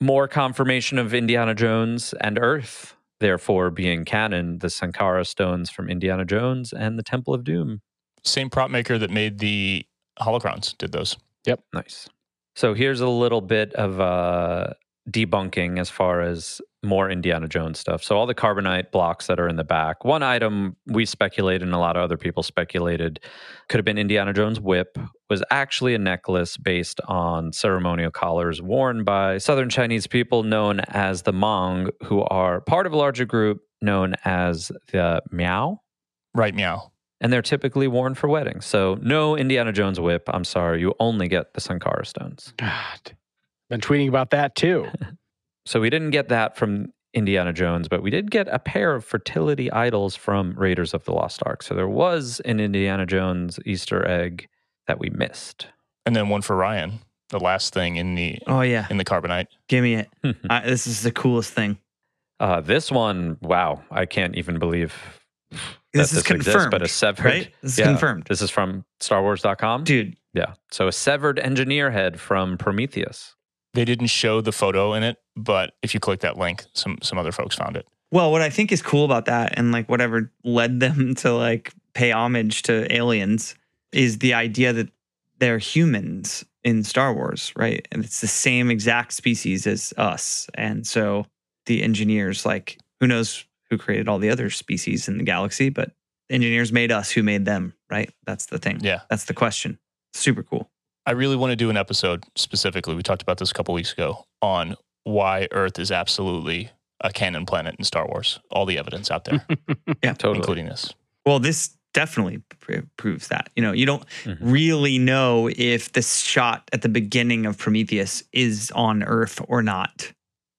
More confirmation of Indiana Jones and Earth, therefore being canon, the Sankara stones from Indiana Jones and the Temple of Doom. Same prop maker that made the holocrons did those. Yep. Nice. So here's a little bit of uh, debunking as far as more Indiana Jones stuff. So all the carbonite blocks that are in the back. One item we speculated and a lot of other people speculated could have been Indiana Jones' whip was actually a necklace based on ceremonial collars worn by southern Chinese people known as the Hmong who are part of a larger group known as the Miao Right meow. and they're typically worn for weddings. So no Indiana Jones whip. I'm sorry, you only get the Sankara stones. God. Been tweeting about that too. [laughs] So we didn't get that from Indiana Jones, but we did get a pair of fertility idols from Raiders of the Lost Ark. So there was an Indiana Jones Easter egg that we missed. And then one for Ryan. The last thing in the Oh yeah, in the carbonite. give me it. [laughs] I, this is the coolest thing. uh, this one, wow, I can't even believe that This is exists, confirmed, but a severed. right? This is Yeah. confirmed, This is from StarWars.com. dude. Yeah. So a severed engineer head from Prometheus. They didn't show the photo in it, but if you click that link, some some other folks found it. Well, what I think is cool about that, and like whatever led them [laughs] to like pay homage to aliens, is the idea that they're humans in Star Wars, right? And it's the same exact species as us, and so the engineers, like, who knows who created all the other species in the galaxy, but engineers made us, who made them, right? That's the thing. Yeah. That's the question. Super cool. I really want to do an episode specifically. We talked about this a couple weeks ago on why Earth is absolutely a canon planet in Star Wars. All the evidence out there, [laughs] Yeah, Totally. including this. Well, this definitely pr- proves that. You know, you don't Mhm. really know if the shot at the beginning of Prometheus is on Earth or not,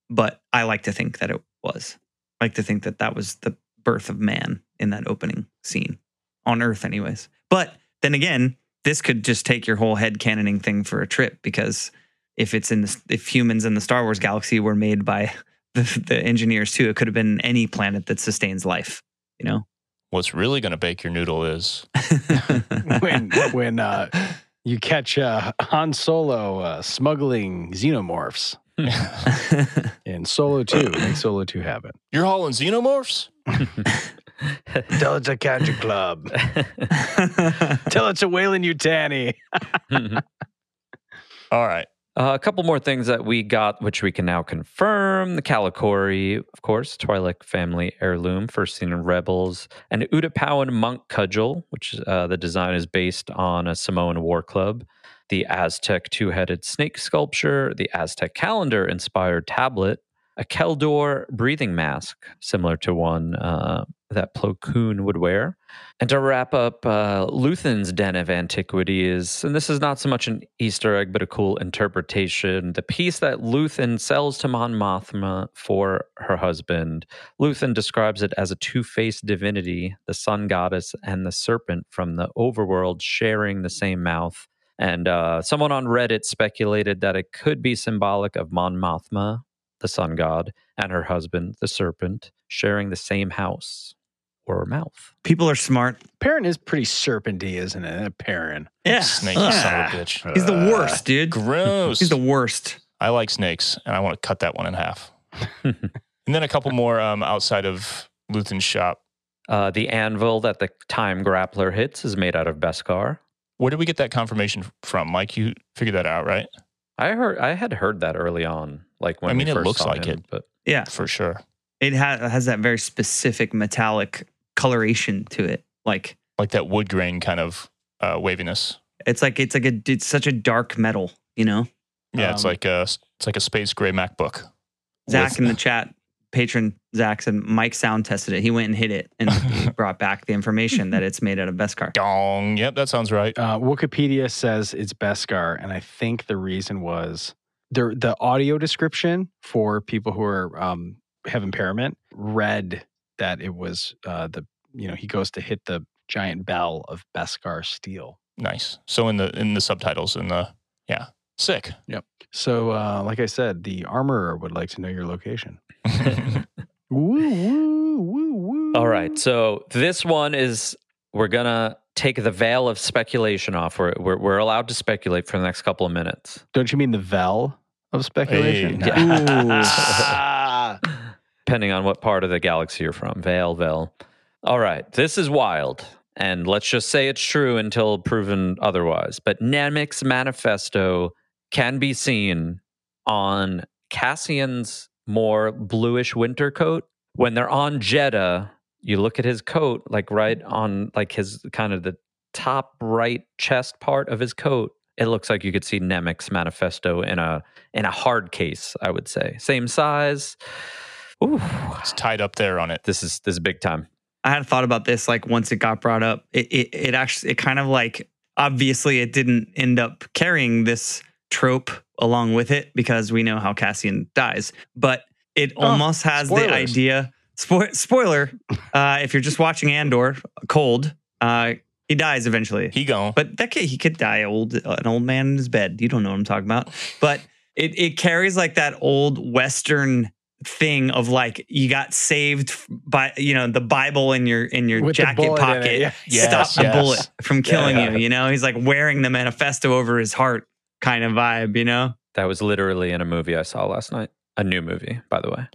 but I like to think that it was. I like to think that that was the birth of man in that opening scene on Earth, anyways. But then again, this could just take your whole head cannoning thing for a trip because if it's in the, if humans in the Star Wars galaxy were made by [laughs] the, the engineers too, it could have been any planet that sustains life. You know. What's really going to bake your noodle is [laughs] when when uh, you catch uh, Han Solo uh, smuggling xenomorphs [laughs] in Solo Two. Make Solo Two happen. you're hauling xenomorphs. Tell it's a country club. [laughs] Tell it's a Weyland-Yutani. [laughs] All right. Uh, a couple more things that we got, which we can now confirm. The Kalikori, of course, Twi'lek family heirloom, first seen in Rebels. And Utapauan monk cudgel, which uh, the design is based on a Samoan war club. The Aztec two headed snake sculpture, the Aztec calendar inspired tablet, a Kel Dor breathing mask, similar to one uh, that Plo Koon would wear. And to wrap up, uh, Luthen's Den of Antiquities, and this is not so much an Easter egg, but a cool interpretation. The piece that Luthen sells to Mon Mothma for her husband, Luthen describes it as a two faced divinity, the sun goddess and the serpent from the overworld sharing the same mouth. And uh, someone on Reddit speculated that it could be symbolic of Mon Mothma, the sun god, and her husband, the serpent, sharing the same house. Or mouth. People are smart. Perrin is pretty serpenty, isn't it? Perrin. Yeah. Snake, you son of a bitch. He's the worst, dude. Gross. He's the worst. I like snakes, and I want to cut that one in half. [laughs] and then a couple more um, outside of Luthen's shop. Uh, the anvil that the time grappler hits is made out of Beskar. Where did we get that confirmation from, Mike? You figured that out, right? I heard I had heard that early on, like when I mean, we it looks like him, it. but Yeah. For sure. It ha- has that very specific metallic coloration to it. Like Like that wood grain kind of uh, waviness. it's like it's like a it's such a dark metal, you know? Yeah, it's Um, like a it's like a space gray MacBook. Zach With- in the chat, patron Zach said Mike sound tested it. He went and hit it and [laughs] brought back the information that it's made out of Beskar. Dong. Yep, that sounds right. Uh, Wikipedia says it's Beskar, and I think the reason was the the audio description for people who are um, have impairment read that it was uh, the you know he goes to hit the giant bell of Beskar steel. Nice. So in the in the subtitles in the yeah, sick. Yep. So, uh, like I said, the armorer would like to know your location. [laughs] Woo woo woo woo. All right. So this one is we're gonna take the veil of speculation off. We're we're, we're allowed to speculate for the next couple of minutes. Don't you mean the veil of speculation? Hey. Ah. [laughs] depending on what part of the galaxy you're from. Vale, Vale. All right, this is wild. And let's just say it's true until proven otherwise. But Nemik's manifesto can be seen on Cassian's more bluish winter coat. When they're on Jedha, you look at his coat, like right on like his kind of the top right chest part of his coat. It looks like you could see Nemik's manifesto in a in a hard case, I would say. Same size. Ooh, It's tied up there on it. this is this is big time. I had thought about this like once it got brought up. It it, it actually it kind of like obviously it didn't end up carrying this trope along with it because we know how Cassian dies, but it Oh, almost has the idea. Spo- spoiler: uh, if you're just watching Andor, cold, uh, he dies eventually. He gone. But that kid, he could die old, an old man in his bed. You don't know what I'm talking about. But it it carries like that old Western thing of like you got saved by you know the Bible in your in your With jacket bullet in it, pocket. yeah. Stop Yes, the yes. bullet from killing Yeah. you. You know, he's like wearing the manifesto over his heart, kind of vibe. You know, That was literally in a movie I saw last night. A new movie, by the way.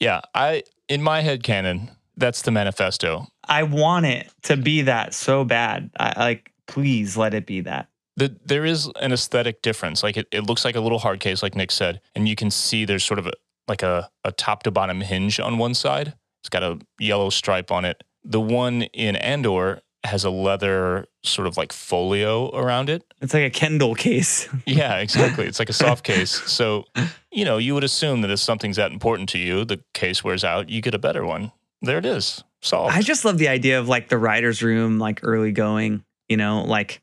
Yeah, I in my head canon, that's the manifesto. I want it to be that so bad. I like, please let it be that. The, there is an aesthetic difference. Like it, it looks like a little hard case, like Nick said, and you can see there's sort of a like a, a top to bottom hinge on one side. It's got a yellow stripe on it. The one in Andor has a leather sort of like folio around it. It's like a Kindle case. [laughs] Yeah, exactly. It's like a soft case. So, you know, you would assume that if something's that important to you, the case wears out, you get a better one. There it is. Solved. I just love the idea of like the writer's room, like early going, you know, like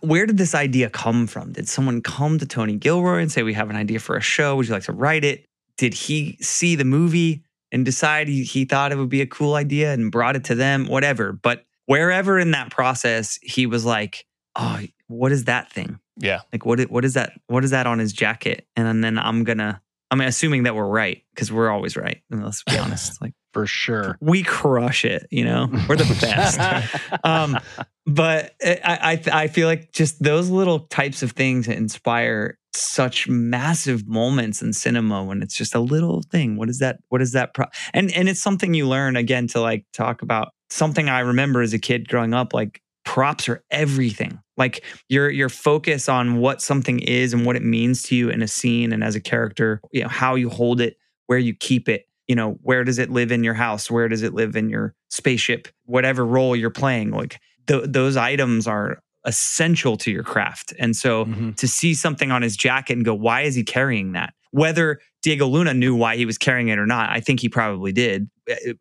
where did this idea come from? Did someone come to Tony Gilroy and say, We have an idea for a show? Would you like to write it? Did he see the movie and decide he, he thought it would be a cool idea and brought it to them? Whatever. But wherever in that process, he was like, Oh, what is that thing? yeah. Like, what, what is that? What is that on his jacket? And then I'm gonna, I mean, assuming that we're right, because we're always right. And let's be honest. [laughs] Like, For sure. we crush it, you know, we're the best. [laughs] um, but I, I, I feel like just those little types of things inspire such massive moments in cinema when it's just a little thing. What is that? What is that? Pro- and and it's something you learn again to like talk about something I remember as a kid growing up. Like props are everything. Like your your focus on what something is and what it means to you in a scene and as a character. You know how you hold it, where you keep it you know where does it live in your house where does it live in your spaceship whatever role you're playing like th- those items are essential to your craft. And so Mhm. to see something on his jacket and go why is he carrying that? Whether diego luna knew why he was carrying it or not i think he probably did.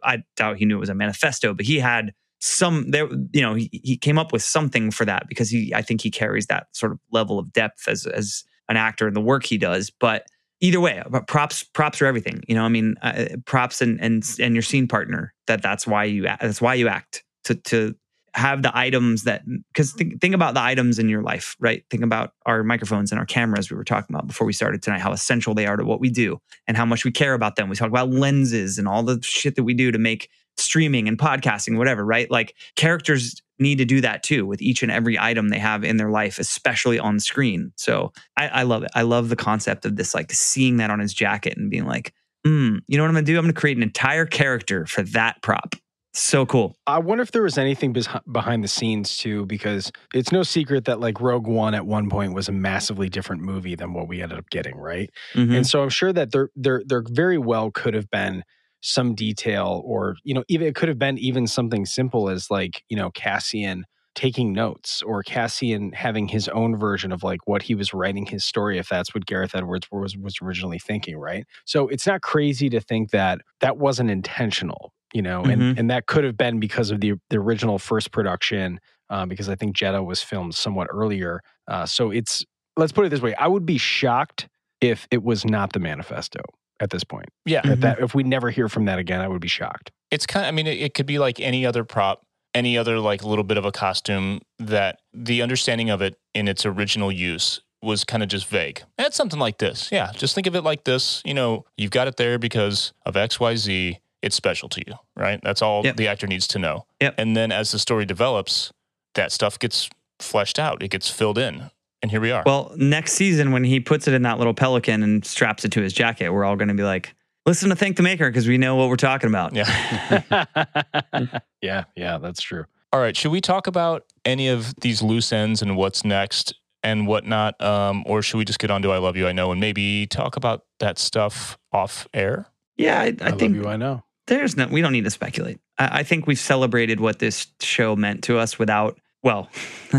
I doubt he knew it was a manifesto but he had some there you know he, he came up with something for that because he i think he carries that sort of level of depth as as an actor in the work he does. But either way props props are everything. You know i mean uh, props and and and your scene partner that that's why you act, that's why you act to to have the items that because think, think about the items in your life right think about our microphones and our cameras we were talking about before we started tonight how essential they are to what we do and how much we care about them we talk about lenses and all the shit that we do to make streaming and podcasting, whatever, right? Like characters need to do that too with each and every item they have in their life, especially on screen. So I, I love it. I love the concept of this, like seeing that on his jacket and being like, hmm, you know what I'm gonna do? I'm gonna create an entire character for that prop. So cool. I wonder if there was anything behind the scenes too, because it's no secret that like Rogue One at one point was a massively different movie than what we ended up getting, right? Mhm. And so I'm sure that there there there very well could have been some detail or you know even it could have been even something simple as like you know Cassian taking notes or Cassian having his own version of like what he was writing his story if that's what Gareth Edwards was was originally thinking right so it's not crazy to think that that wasn't intentional you know and and that could have been because of the the original first production uh, because I think Jedha was filmed somewhat earlier uh, so it's let's put it this way I would be shocked if it was not the manifesto at this point Yeah. Mhm. if that if we never hear from that again, I would be shocked. it's kind of, I mean, it, it could be like any other prop, any other like little bit of a costume that the understanding of it in its original use was kind of just vague. It's something like this. Yeah. Just think of it like this. You know, you've got it there because of XYZ. It's special to you, right? That's all Yep. the actor needs to know. Yep. And then as the story develops, that stuff gets fleshed out, it gets filled in. And here we are. Well, next season when he puts it in that little pelican and straps it to his jacket, we're all going to be like, "Listen to Thank the Maker" because we know what we're talking about. yeah. [laughs] yeah, yeah, that's true. All right. Should we talk about any of these loose ends and what's next and whatnot? Um, or should we just get on to I Love You, I Know and maybe talk about that stuff off air? Yeah, I, I, I, love think you. I know. There's no. We don't need to speculate. I, I think we've celebrated what this show meant to us without. Well, [laughs]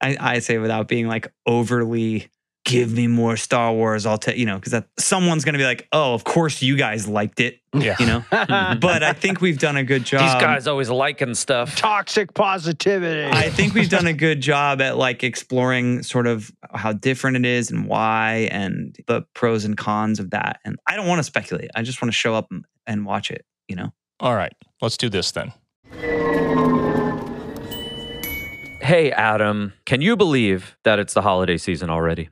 I, I say without being like overly. Give me more Star Wars. I'll tell you know because someone's going to be like, oh, of course you guys liked it. Yeah. You know, [laughs] but I think we've done a good job. These guys always liking stuff. Toxic positivity. I think we've done a good job at like exploring sort of how different it is and why and the pros and cons of that. And I don't want to speculate. I just want to show up and, and watch it, you know? All right. Let's do this then. Hey, Adam, can you believe that it's the holiday season already?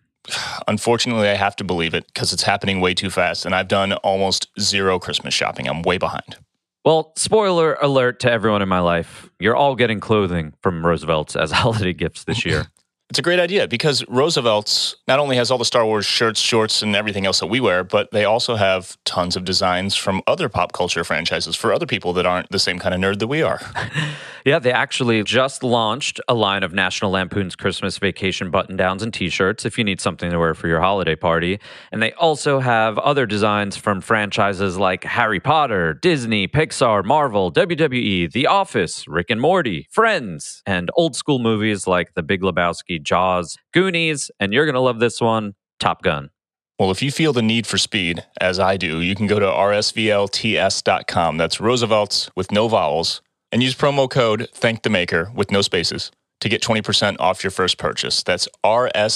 Unfortunately, I have to believe it because it's happening way too fast. And I've done almost zero Christmas shopping. I'm way behind. Well, spoiler alert to everyone in my life. You're all getting clothing from Roosevelt's as [laughs] holiday gifts this year. [laughs] It's a great idea because Roosevelt's not only has all the Star Wars shirts, shorts, and everything else that we wear, but they also have tons of designs from other pop culture franchises for other people that aren't the same kind of nerd that we are. [laughs] yeah, they actually just launched a line of National Lampoon's Christmas Vacation button downs and t shirts if you need something to wear for your holiday party. And they also have other designs from franchises like Harry Potter, Disney, Pixar, Marvel, WWE, The Office, Rick and Morty, Friends, and old school movies like The Big Lebowski, Jaws, Goonies, and you're going to love this one, Top Gun. Well, if you feel the need for speed, as I do, you can go to rsvlts.com. That's Roosevelt's with no vowels, and use promo code Thank the Maker with no spaces to get 20% off your first purchase. That's rsvlts.com.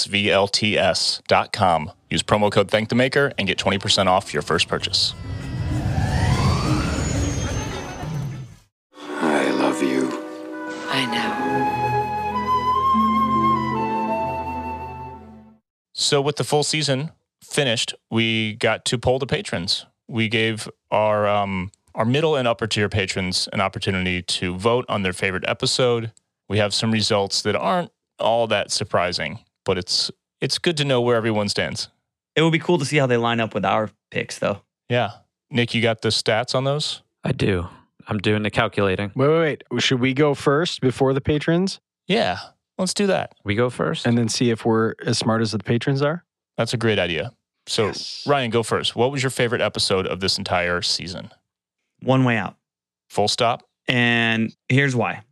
Use promo code Thank the Maker and get 20% off your first purchase. I love you. I know. So, with the full season finished, we got to poll the patrons. We gave our um, our middle and upper tier patrons an opportunity to vote on their favorite episode. We have some results that aren't all that surprising, but it's it's good to know where everyone stands. It would be cool to see how they line up with our picks, though. Yeah, Nick, you got the stats on those? I do. I'm doing the calculating. wait, wait, wait. Should we go first before the patrons Yeah, let's do that. We go first. and then see if we're as smart as the patrons are? That's a great idea. So, Yes. Ryan, go first. What was your favorite episode of this entire season? One way out. Full stop. And here's why.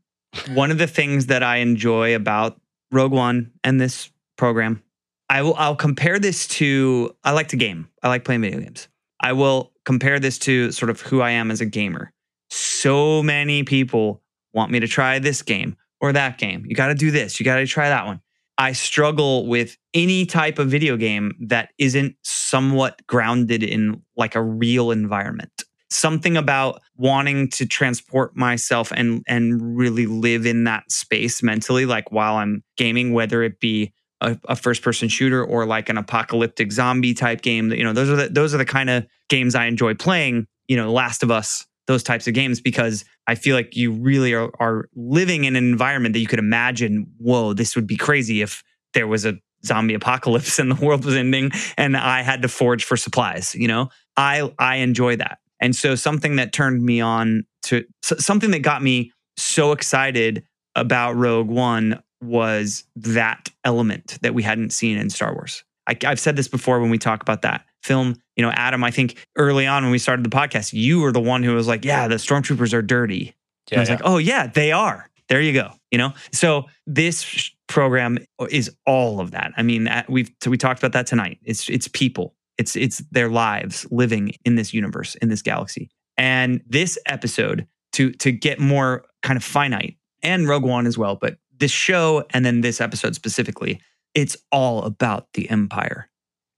One of the things that I enjoy about Rogue One and this program, I will I'll compare this to I like to game. I like playing video games. I will compare this to sort of who I am as a gamer. So many people want me to try this game or that game. You got to do this. You got to try that one. I struggle with any type of video game that isn't somewhat grounded in like a real environment something about wanting to transport myself and and really live in that space mentally like while i'm gaming whether it be a, a first person shooter or like an apocalyptic zombie type game you know those are the those are the kind of games i enjoy playing you know last of us those types of games because I feel like you really are, are living in an environment that you could imagine, whoa, this would be crazy if there was a zombie apocalypse [laughs] and the world was ending and I had to forage for supplies, you know? I I enjoy that. And so something that turned me on to something that got me so excited about Rogue One was that element that we hadn't seen in Star Wars. I, I've said this before when we talk about that film. You know, Adam, I think early on when we started the podcast, you were the one who was like, "Yeah, the stormtroopers are dirty." Yeah, I was yeah. like, "Oh yeah, they are." There you go. You know, so this program is all of that. I mean, uh, we've so we talked about that tonight. It's it's people. It's it's their lives living in this universe in this galaxy. And this episode to to get more kind of finite and Rogue One as well, but this show and then this episode specifically, it's all about the Empire.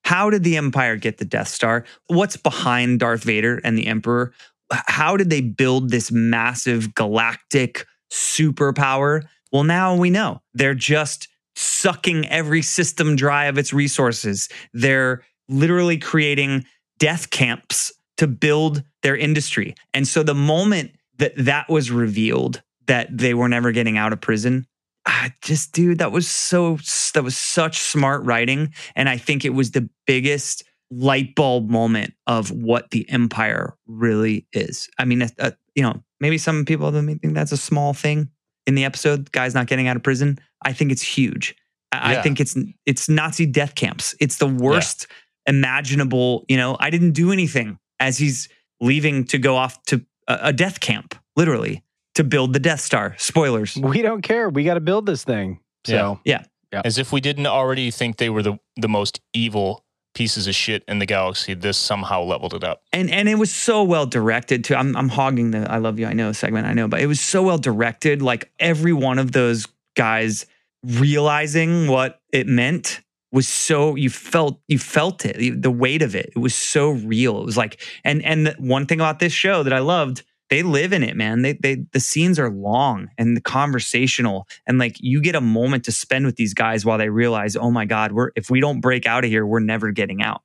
How did the Empire get the Death Star? What's behind Darth Vader and the Emperor? How did they build this massive galactic superpower? Well, now we know. They're just sucking every system dry of its resources. They're literally creating death camps to build their industry. And so the moment that that was revealed that they were never getting out of prison, I just dude, that was so that was such smart writing and I think it was the biggest light bulb moment of what the empire really is. I mean, uh, you know, maybe some people may think that's a small thing in the episode, guys not getting out of prison. I think it's huge. I, I think it's it's Nazi death camps. It's the worst imaginable. You know, I didn't do anything as he's leaving to go off to a, a death camp, literally to build the Death Star. Spoilers. We don't care. We got to build this thing. So yeah. As if we didn't already think they were the, the most evil pieces of shit in the galaxy, this somehow leveled it up. and and it was so well directed too. I'm I'm hogging the I love you I know segment I know, but it was so well directed. Like every one of those guys realizing what it meant was so you felt you felt it the weight of it. It was so real. It was like and and the one thing about this show that I loved. They live in it, man. They they the scenes are long and the conversational and like you get a moment to spend with these guys while they realize, oh my god, we're if we don't break out of here, we're never getting out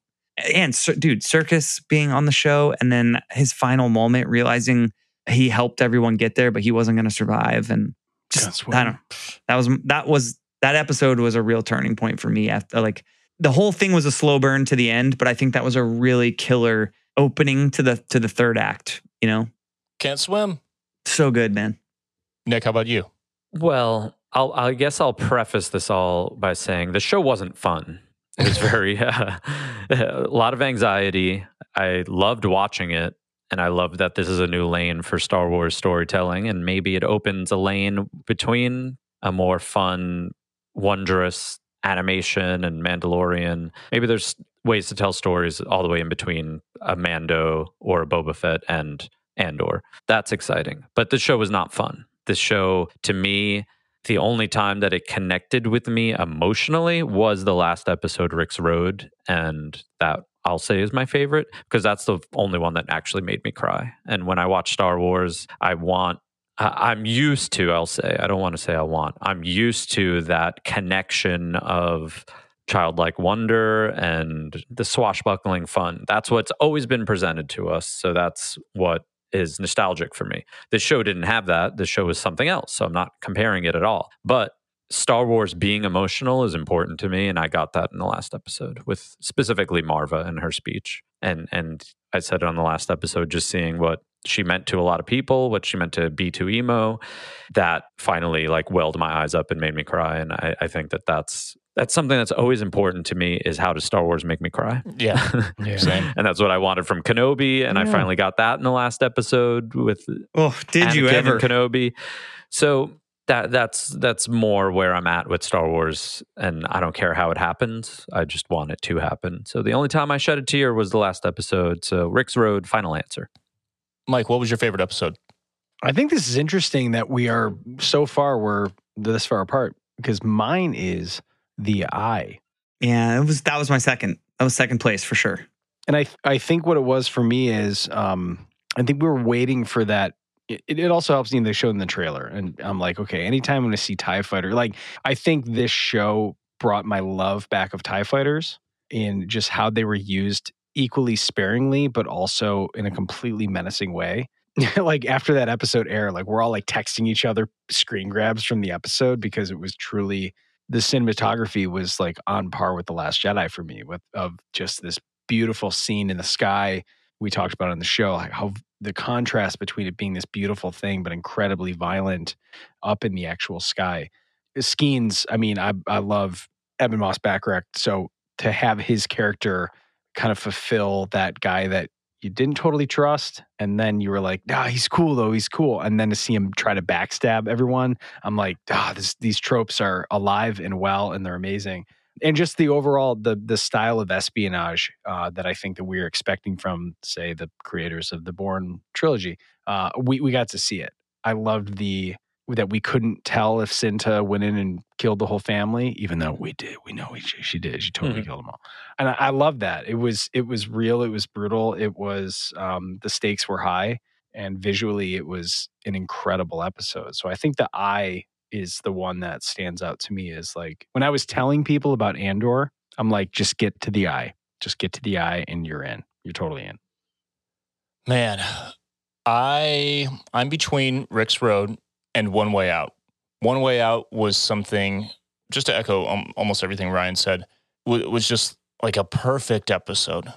and dude, Serkis being on the show, and then his final moment realizing he helped everyone get there, but he wasn't going to survive, and just I don't. That was that was that episode was a real turning point for me. After like the whole thing was a slow burn to the end, but I think that was a really killer opening to the to the third act. You know, Can't swim. so good, man. Nick, how about you? Well, I'll, I guess I'll preface this all by saying the show wasn't fun. It was [laughs] very, [laughs] uh, a lot of anxiety. I loved watching it. And I love that this is a new lane for Star Wars storytelling. And maybe it opens a lane between a more fun, wondrous animation and Mandalorian. Maybe there's ways to tell stories all the way in between a Mando or a Boba Fett and Andor. That's exciting. But the show was not fun. This show, to me, the only time that it connected with me emotionally was the last episode, Rix Road. And that I'll say is my favorite because that's the only one that actually made me cry. And when I watch Star Wars, I want, I'm used to, I'll say, I don't want to say I want, I'm used to that connection of childlike wonder and the swashbuckling fun. That's what's always been presented to us. So that's what is nostalgic for me. The show didn't have that. The show was something else. So I'm not comparing it at all. But Star Wars being emotional is important to me. And I got that in the last episode with specifically Marva and her speech. And and I said it on the last episode, just seeing what she meant to a lot of people, what she meant to B2EMO, that finally like welled my eyes up and made me cry. And I, I think that that's that's something that's always important to me is how does Star Wars make me cry? Mm, yeah. [laughs] Yeah. Same. and that's what I wanted from Kenobi, and I finally got that in the last episode with Oh, did you ever? and Kenobi. So that that's that's more where I'm at with Star Wars, and I don't care how it happens. I just want it to happen. So the only time I shed a tear was the last episode. So Rix Road, final answer. Mike, what was your favorite episode? I think this is interesting that we are so far we're this far apart because mine is the eye. Yeah, it was that was my second. That was second place for sure. And I I think what it was for me is um I think we were waiting for that. It, it also helps me in the show in the trailer. And I'm like, okay, anytime I'm gonna see TIE fighter, like I think this show brought my love back of TIE fighters and just how they were used equally sparingly, but also in a completely menacing way. [laughs] like after that episode aired, like we're all like texting each other screen grabs from the episode because it was truly the cinematography was like on par with the Last Jedi for me, with of just this beautiful scene in the sky we talked about on the show, like how the contrast between it being this beautiful thing but incredibly violent up in the actual sky. Skeens, I mean, I I love Ebon Moss-Bachrach, so to have his character kind of fulfill that guy that you didn't totally trust, and then you were like, "Nah, he's cool though. He's cool." And then to see him try to backstab everyone, I'm like, "Ah, this, these tropes are alive and well, and they're amazing." And just the overall the the style of espionage uh, that I think that we are expecting from, say, the creators of the Bourne trilogy, uh, we we got to see it. I loved the that we couldn't tell if Cinta went in and killed the whole family, even though we did. We know she, she did. She totally killed them all, and I, I love that. It was it was real. It was brutal. It was um, the stakes were high, and visually, it was an incredible episode. So I think the eye is the one that stands out to me. Is like when I was telling people about Andor, I'm like, just get to the eye, just get to the eye, and you're in. You're totally in. Man, I I'm between Rix Road and One Way Out. One Way Out was something just to echo um, almost everything Ryan said w- was just like a perfect episode.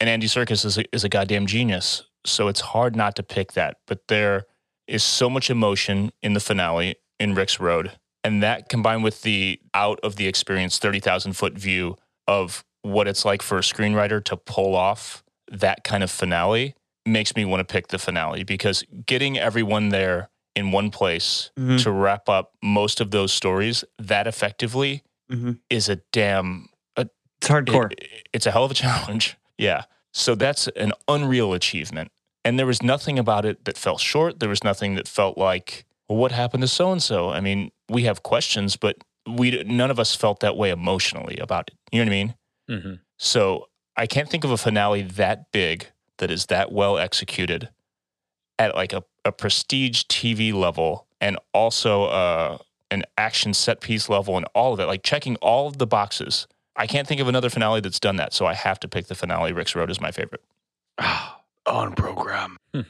And Andy Serkis is a, is a goddamn genius, so it's hard not to pick that. But there is so much emotion in the finale in Rix Road, and that combined with the out of the experience thirty thousand foot view of what it's like for a screenwriter to pull off that kind of finale makes me want to pick the finale because getting everyone there in one place Mhm. to wrap up most of those stories that effectively Mhm. is a damn a, It's hardcore. it- it's a hell of a [laughs] challenge. Yeah. So that's an unreal achievement. And there was nothing about it that fell short. There was nothing that felt like, well, what happened to so and so? I mean, we have questions, but we none of us felt that way emotionally about it. You know what I mean? hmm So I can't think of a finale that big that is that well executed at like a, a prestige TV level and also uh, an action set piece level and all of it, like checking all of the boxes. I can't think of another finale that's done that. So I have to pick the finale. Rix Road is my favorite. On program. [laughs]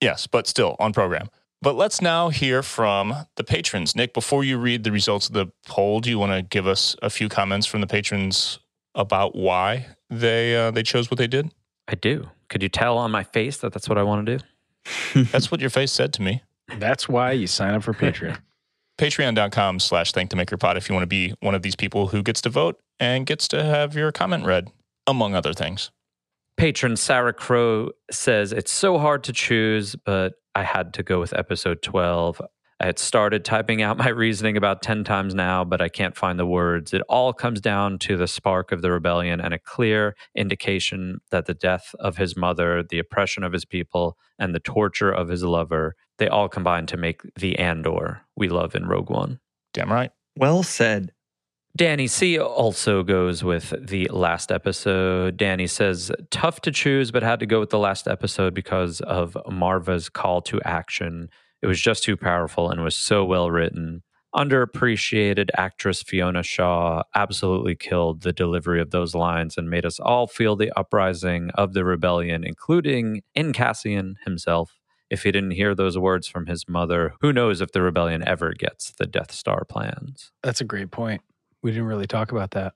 Yes, but still on program. But let's now hear from the patrons. Nick, before you read the results of the poll, do you want to give us a few comments from the patrons about why they uh, they chose what they did? I do. Could you tell on my face that that's what I want to do? That's what your face said to me. That's why you sign up for Patreon. [laughs] Patreon.com slash thank the maker pod if you want to be one of these people who gets to vote and gets to have your comment read, among other things. Patron Sarah Crow says it's so hard to choose, but I had to go with episode 12. I had started typing out [laughs] my reasoning about 10 times now, but I can't find the words. It all comes down to the spark of the rebellion and a clear indication that the death of his mother, the oppression of his people, and the torture of his lover, they all combine to make the Andor we love in Rogue One. Damn right. Well said. Danny C also goes with the last episode. Danny says, tough to choose, but had to go with the last episode because of Marva's call to action. It was just too powerful and was so well written. Underappreciated actress Fiona Shaw absolutely killed the delivery of those lines and made us all feel the uprising of the rebellion, including in Cassian himself. If he didn't hear those words from his mother, who knows if the rebellion ever gets the Death Star plans? That's a great point. We didn't really talk about that.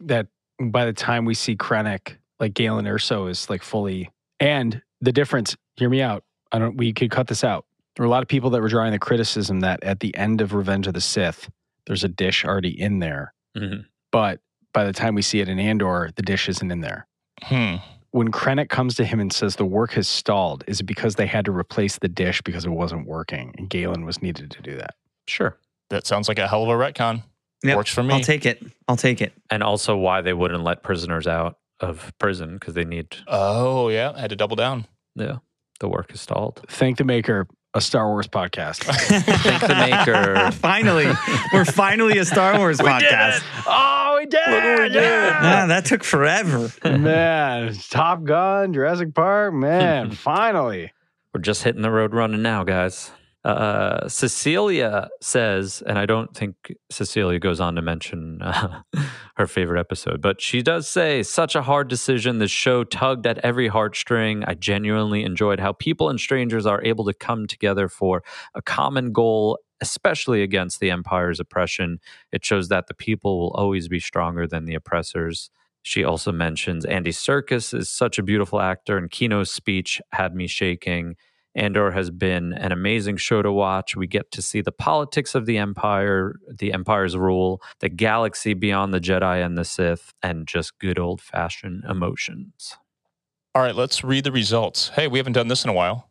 That by the time we see Krennic, like Galen Erso is like fully and the difference, hear me out. I don't we could cut this out. There were a lot of people that were drawing the criticism that at the end of Revenge of the Sith, there's a dish already in there. Mhm. But by the time we see it in Andor, the dish isn't in there. Hmm. When Krennic comes to him and says the work has stalled, is it because they had to replace the dish because it wasn't working and Galen was needed to do that? Sure. That sounds like a hell of a retcon. Yep. Works for me. I'll take it. I'll take it. and also why they wouldn't let prisoners out of prison because they need oh, yeah. I had to double down. yeah the work is stalled Thank the maker, a Star Wars podcast. [laughs] Thank the maker. [laughs] finally, we're finally a Star Wars [laughs] podcast. oh, we did it! Ah, that took forever. man, Top Gun, Jurassic Park, man, finally. we're just hitting the road running now guys Uh, Cecilia says, and I don't think Cecilia goes on to mention [laughs] uh, her favorite episode, but she does say, such a hard decision. This show tugged at every heartstring. I genuinely enjoyed how people and strangers are able to come together for a common goal, especially against the Empire's oppression. It shows that the people will always be stronger than the oppressors. She also mentions Andy Serkis is such a beautiful actor, and Kino's speech had me shaking. Andor has been an amazing show to watch. We get to see the politics of the Empire, the Empire's rule, the galaxy beyond the Jedi and the Sith, and just good old fashioned emotions. All right, let's read the results. Hey, we haven't done this in a while.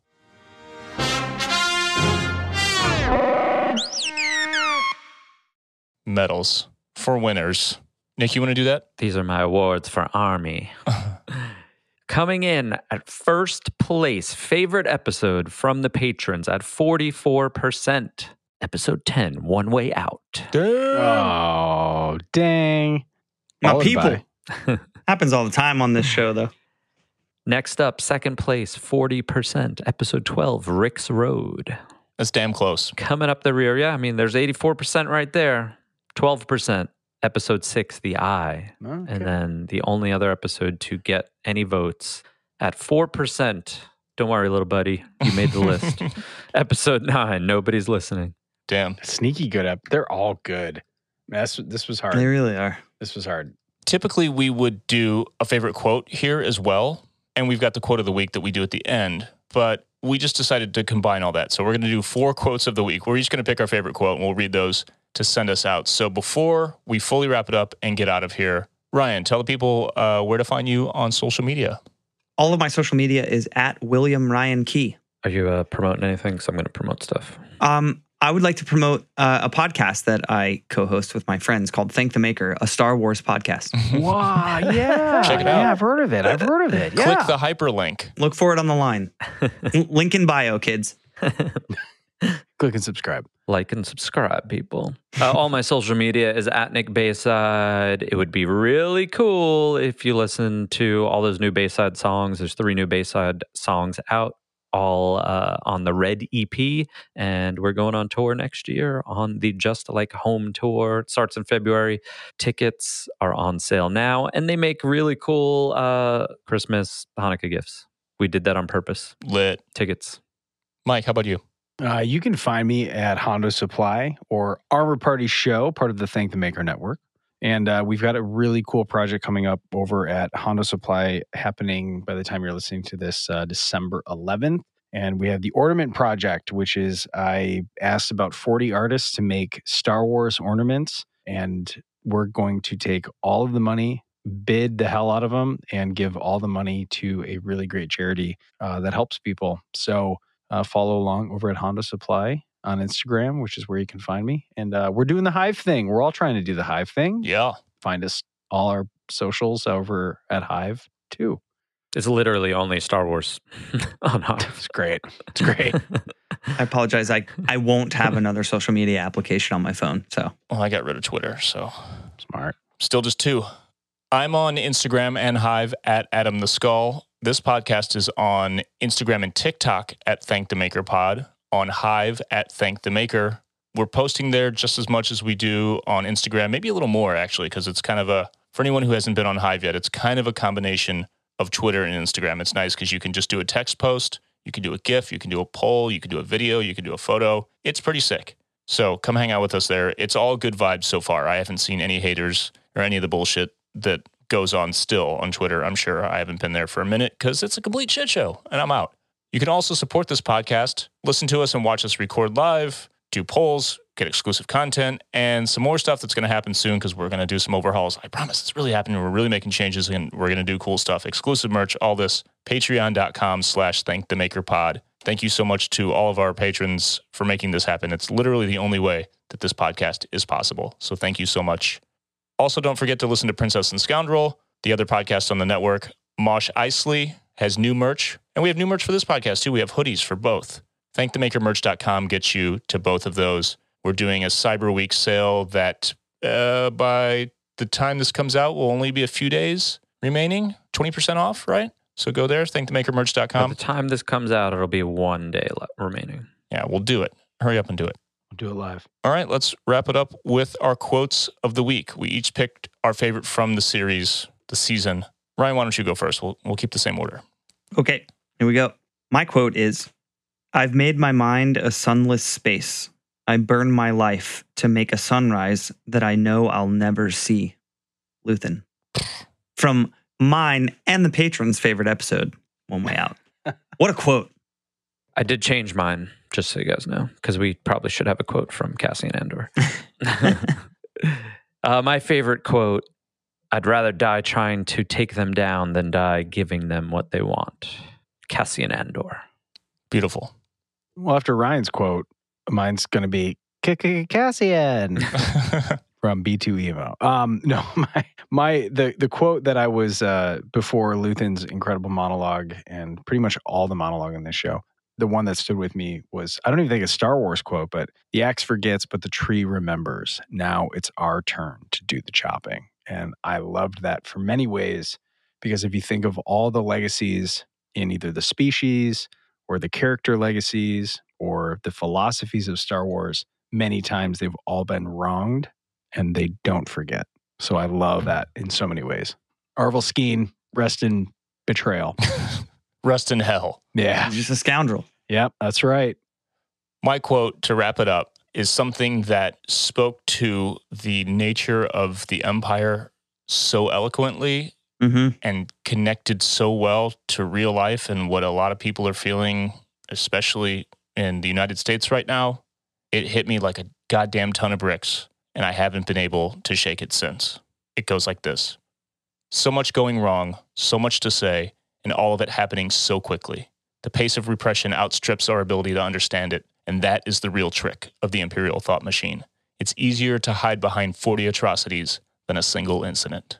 Medals for winners. Nick, you want to do that? These are my awards for Army. [laughs] Coming in at first place, favorite episode from the patrons at 44%. Episode 10, One Way Out. Oh, dang. My Followed people. [laughs] Happens all the time on this show, though. Next up, second place, 40%. Episode 12, Rix Road. That's damn close. Coming up the rear, yeah, I mean, there's 84% right there. 12%. Episode 6, The Eye. Okay. And then the only other episode to get any votes at 4%. Don't worry, little buddy. You made the list. [laughs] episode 9, Nobody's Listening. Damn. Sneaky good up. They're all good. Man, That's, this was hard. They really are. This was hard. Typically, we would do a favorite quote here as well. And we've got the quote of the week that we do at the end. But we just decided to combine all that. So we're going to do four quotes of the week. We're each going to pick our favorite quote and we'll read those to send us out. So before we fully wrap it up and get out of here, Ryan, tell the people uh, where to find you on social media. All of my social media is at William Ryan Key. Are you uh, promoting anything? Because I'm going to promote stuff. Um, I would like to promote uh, a podcast that I co-host with my friends called Thank the Maker, a Star Wars podcast. [laughs] Wow. Yeah. Check it out. Yeah, I've heard of it. I've heard of it. Yeah. Click the hyperlink. Look for it on the line. [laughs] L- Link in bio, kids. [laughs] Click and subscribe. like and subscribe, people. Uh, all my social media is at Nick Bayside. It would be really cool if you listen to all those new Bayside songs. There's three new Bayside songs out, all uh, on the Red EP, and we're going on tour next year on the Just Like Home tour. It starts in February. Tickets are on sale now, and they make really cool uh, Christmas Hanukkah gifts. We did that on purpose. Lit. Tickets. Mike, how about you? Uh, you can find me at Honda Supply or Armor Party Show, part of the Thank the Maker Network. And uh, we've got a really cool project coming up over at Honda Supply happening by the time you're listening to this uh, December 11th. And we have the Ornament Project, which is I asked about 40 artists to make Star Wars ornaments. And we're going to take all of the money, bid the hell out of them, and give all the money to a really great charity uh, that helps people. So, uh, follow along over at Honda Supply on Instagram, which is where you can find me. And uh, we're doing the Hive thing. We're all trying to do the Hive thing. Yeah. Find us all our socials over at Hive too. It's literally only Star Wars [laughs] on Hive. It's great. It's great. [laughs] I apologize. I, I won't have another social media application on my phone. So Well, I got rid of Twitter, so Smart. still just two. I'm on Instagram and Hive at Adam the Skull. This podcast is on Instagram and TikTok at Thank the Maker Pod, on Hive at Thank the Maker. We're posting there just as much as we do on Instagram, maybe a little more actually, because it's kind of a, for anyone who hasn't been on Hive yet, it's kind of a combination of Twitter and Instagram. It's nice because you can just do a text post, you can do a GIF, you can do a poll, you can do a video, you can do a photo. It's pretty sick. So come hang out with us there. It's all good vibes so far. I haven't seen any haters or any of the bullshit that goes on still on Twitter. I'm sure I haven't been there for a minute because it's a complete shit show and I'm out. You can also support this podcast, listen to us and watch us record live, do polls, get exclusive content, and some more stuff that's going to happen soon because we're going to do some overhauls. I promise it's really happening. We're really making changes and we're going to do cool stuff, exclusive merch, all this. Patreon.com slash thank the maker pod. Thank you so much to all of our patrons for making this happen. It's literally the only way that this podcast is possible. So thank you so much. Also, don't forget to listen to Princess and Scoundrel, the other podcast on the network. Mosh Isley has new merch, and we have new merch for this podcast too. We have hoodies for both. ThankTheMakerMerch.com gets you to both of those. We're doing a Cyber Week sale that uh, by the time this comes out will only be a few days remaining, 20% off, right? So go there, By the time this comes out, it'll be one day le- remaining. Yeah, we'll do it. Hurry up and do it. We'll do it live. All right, let's wrap it up with our quotes of the week. We each picked our favorite from the series, the season. Ryan, why don't you go first? We'll, we'll keep the same order. Okay, here we go. My quote is I've made my mind a sunless space. I burn my life to make a sunrise that I know I'll never see. Luthen. From mine and the patron's favorite episode, One Way Out. [laughs] What a quote. I did change mine, just so you guys know, because we probably should have a quote from Cassian Andor. [laughs] uh, my favorite quote I'd rather die trying to take them down than die giving them what they want. Cassian Andor. Beautiful. Well, after Ryan's quote, mine's going to be Cassian [laughs] from B2EMO. Um, [laughs] no, my my the the quote that I was uh, before Luthen's incredible monologue and pretty much all the monologue in this show. The one that stood with me was I don't even think a Star Wars quote, but the axe forgets, but the tree remembers. Now it's our turn to do the chopping, and I loved that for many ways because if you think of all the legacies in either the species or the character legacies or the philosophies of Star Wars, many times they've all been wronged and they don't forget. So I love that in so many ways. Arvel Skeen, rest in betrayal. [laughs] Rest in hell. Yeah. He's just a scoundrel. Yep. That's right. My quote to wrap it up is something that spoke to the nature of the empire so eloquently Mm-hmm. and connected so well to real life and what a lot of people are feeling, especially in the United States right now. It hit me like a goddamn ton of bricks, and I haven't been able to shake it since. It goes like this So much going wrong, so much to say, and all of it happening so quickly. The pace of repression outstrips our ability to understand it, and that is the real trick of the imperial thought machine. It's easier to hide behind 40 atrocities than a single incident.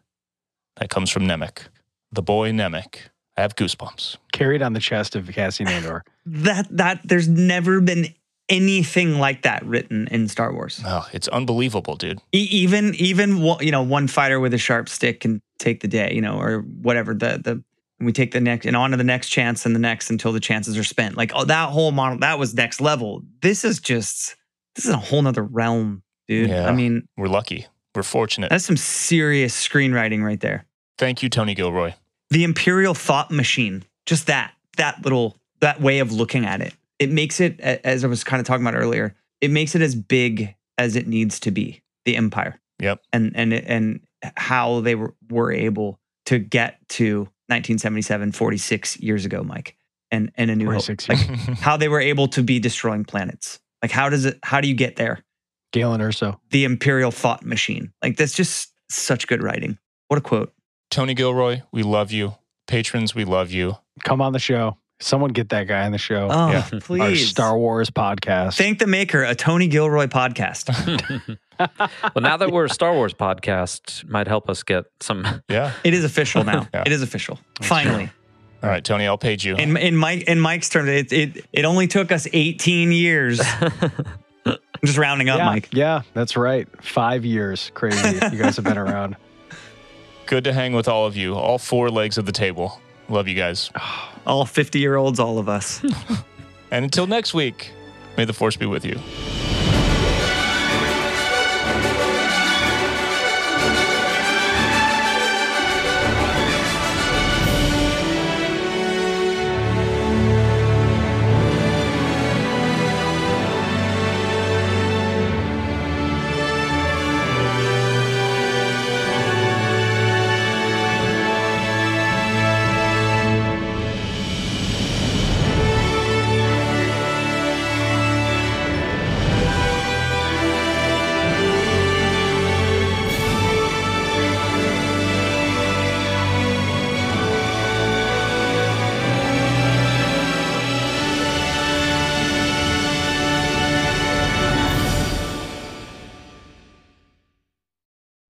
That comes from Nemik. The boy Nemik. I have goosebumps. Carried on the chest of Cassian Andor. [laughs] That that there's never been anything like that written in Star Wars. Oh, it's unbelievable, dude. E- even even one- you know one fighter with a sharp stick can take the day, you know, or whatever. The the and we take the next and on to the next chance and the next until the chances are spent. Like oh, that whole model that was next level. This is just this is a whole nother realm, dude. Yeah. I mean, We're lucky. We're fortunate. that's some serious screenwriting right there. Thank you, Tony Gilroy. the imperial thought machine just that that little that way of looking at it it makes it as i was kind of talking about earlier it makes it as big as it needs to be the empire Yep. and and and how they were, were able to get to 1977 46 years ago mike and and a new hope 46 like how they were able to be destroying planets like how does it how do you get there Galen Erso. the imperial thought machine like that's just such good writing what a quote Tony Gilroy, we love you. Patrons, we love you. Come on the show. Someone get that guy on the show. oh Yeah. Our please Star Wars podcast. Thank the maker, a Tony Gilroy podcast. [laughs] [laughs] well, now that we're a Star Wars podcast, might help us get some. [laughs] Yeah. It is official now. Yeah. It is official. Finally. All right, Tony, I'll page you. In in Mike in Mike's terms, it it it only took us 18 years. I'm just rounding up, yeah, Mike. Yeah, that's right. Five years. Crazy. you guys have been around. Good to hang with all of you, all four legs of the table. Love you guys. [sighs] All 50 year olds, all of us. [laughs] And until next week, may the force be with you.